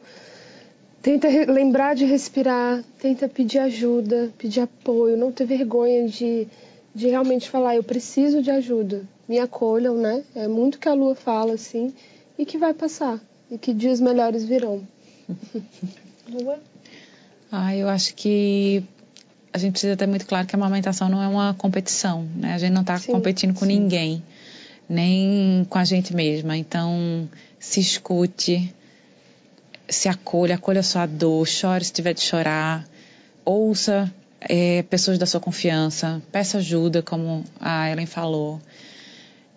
tenta lembrar de respirar, tenta pedir ajuda, pedir apoio, não ter vergonha de, de realmente falar eu preciso de ajuda, me acolham, né? É muito que a Lua fala assim e que vai passar e que dias melhores virão. *laughs* Lua? Ah, eu acho que a gente precisa ter muito claro que a amamentação não é uma competição, né? A gente não está competindo com sim. ninguém, nem com a gente mesma. Então, se escute, se acolha, acolha a sua dor, chore se tiver de chorar, ouça é, pessoas da sua confiança, peça ajuda, como a Ellen falou,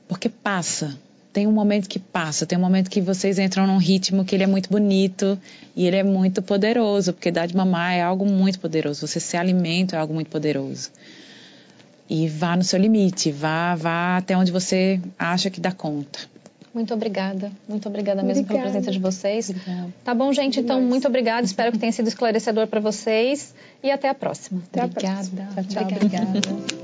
porque passa tem um momento que passa, tem um momento que vocês entram num ritmo que ele é muito bonito e ele é muito poderoso, porque dar de mamar é algo muito poderoso, você ser alimento é algo muito poderoso. E vá no seu limite, vá, vá até onde você acha que dá conta. Muito obrigada, muito obrigada mesmo obrigada. pela presença de vocês. Obrigada. Tá bom, gente? Então, muito obrigada. Espero que tenha sido esclarecedor para vocês e até a próxima. Até obrigada. A próxima. Tchau, tchau. Obrigada. obrigada.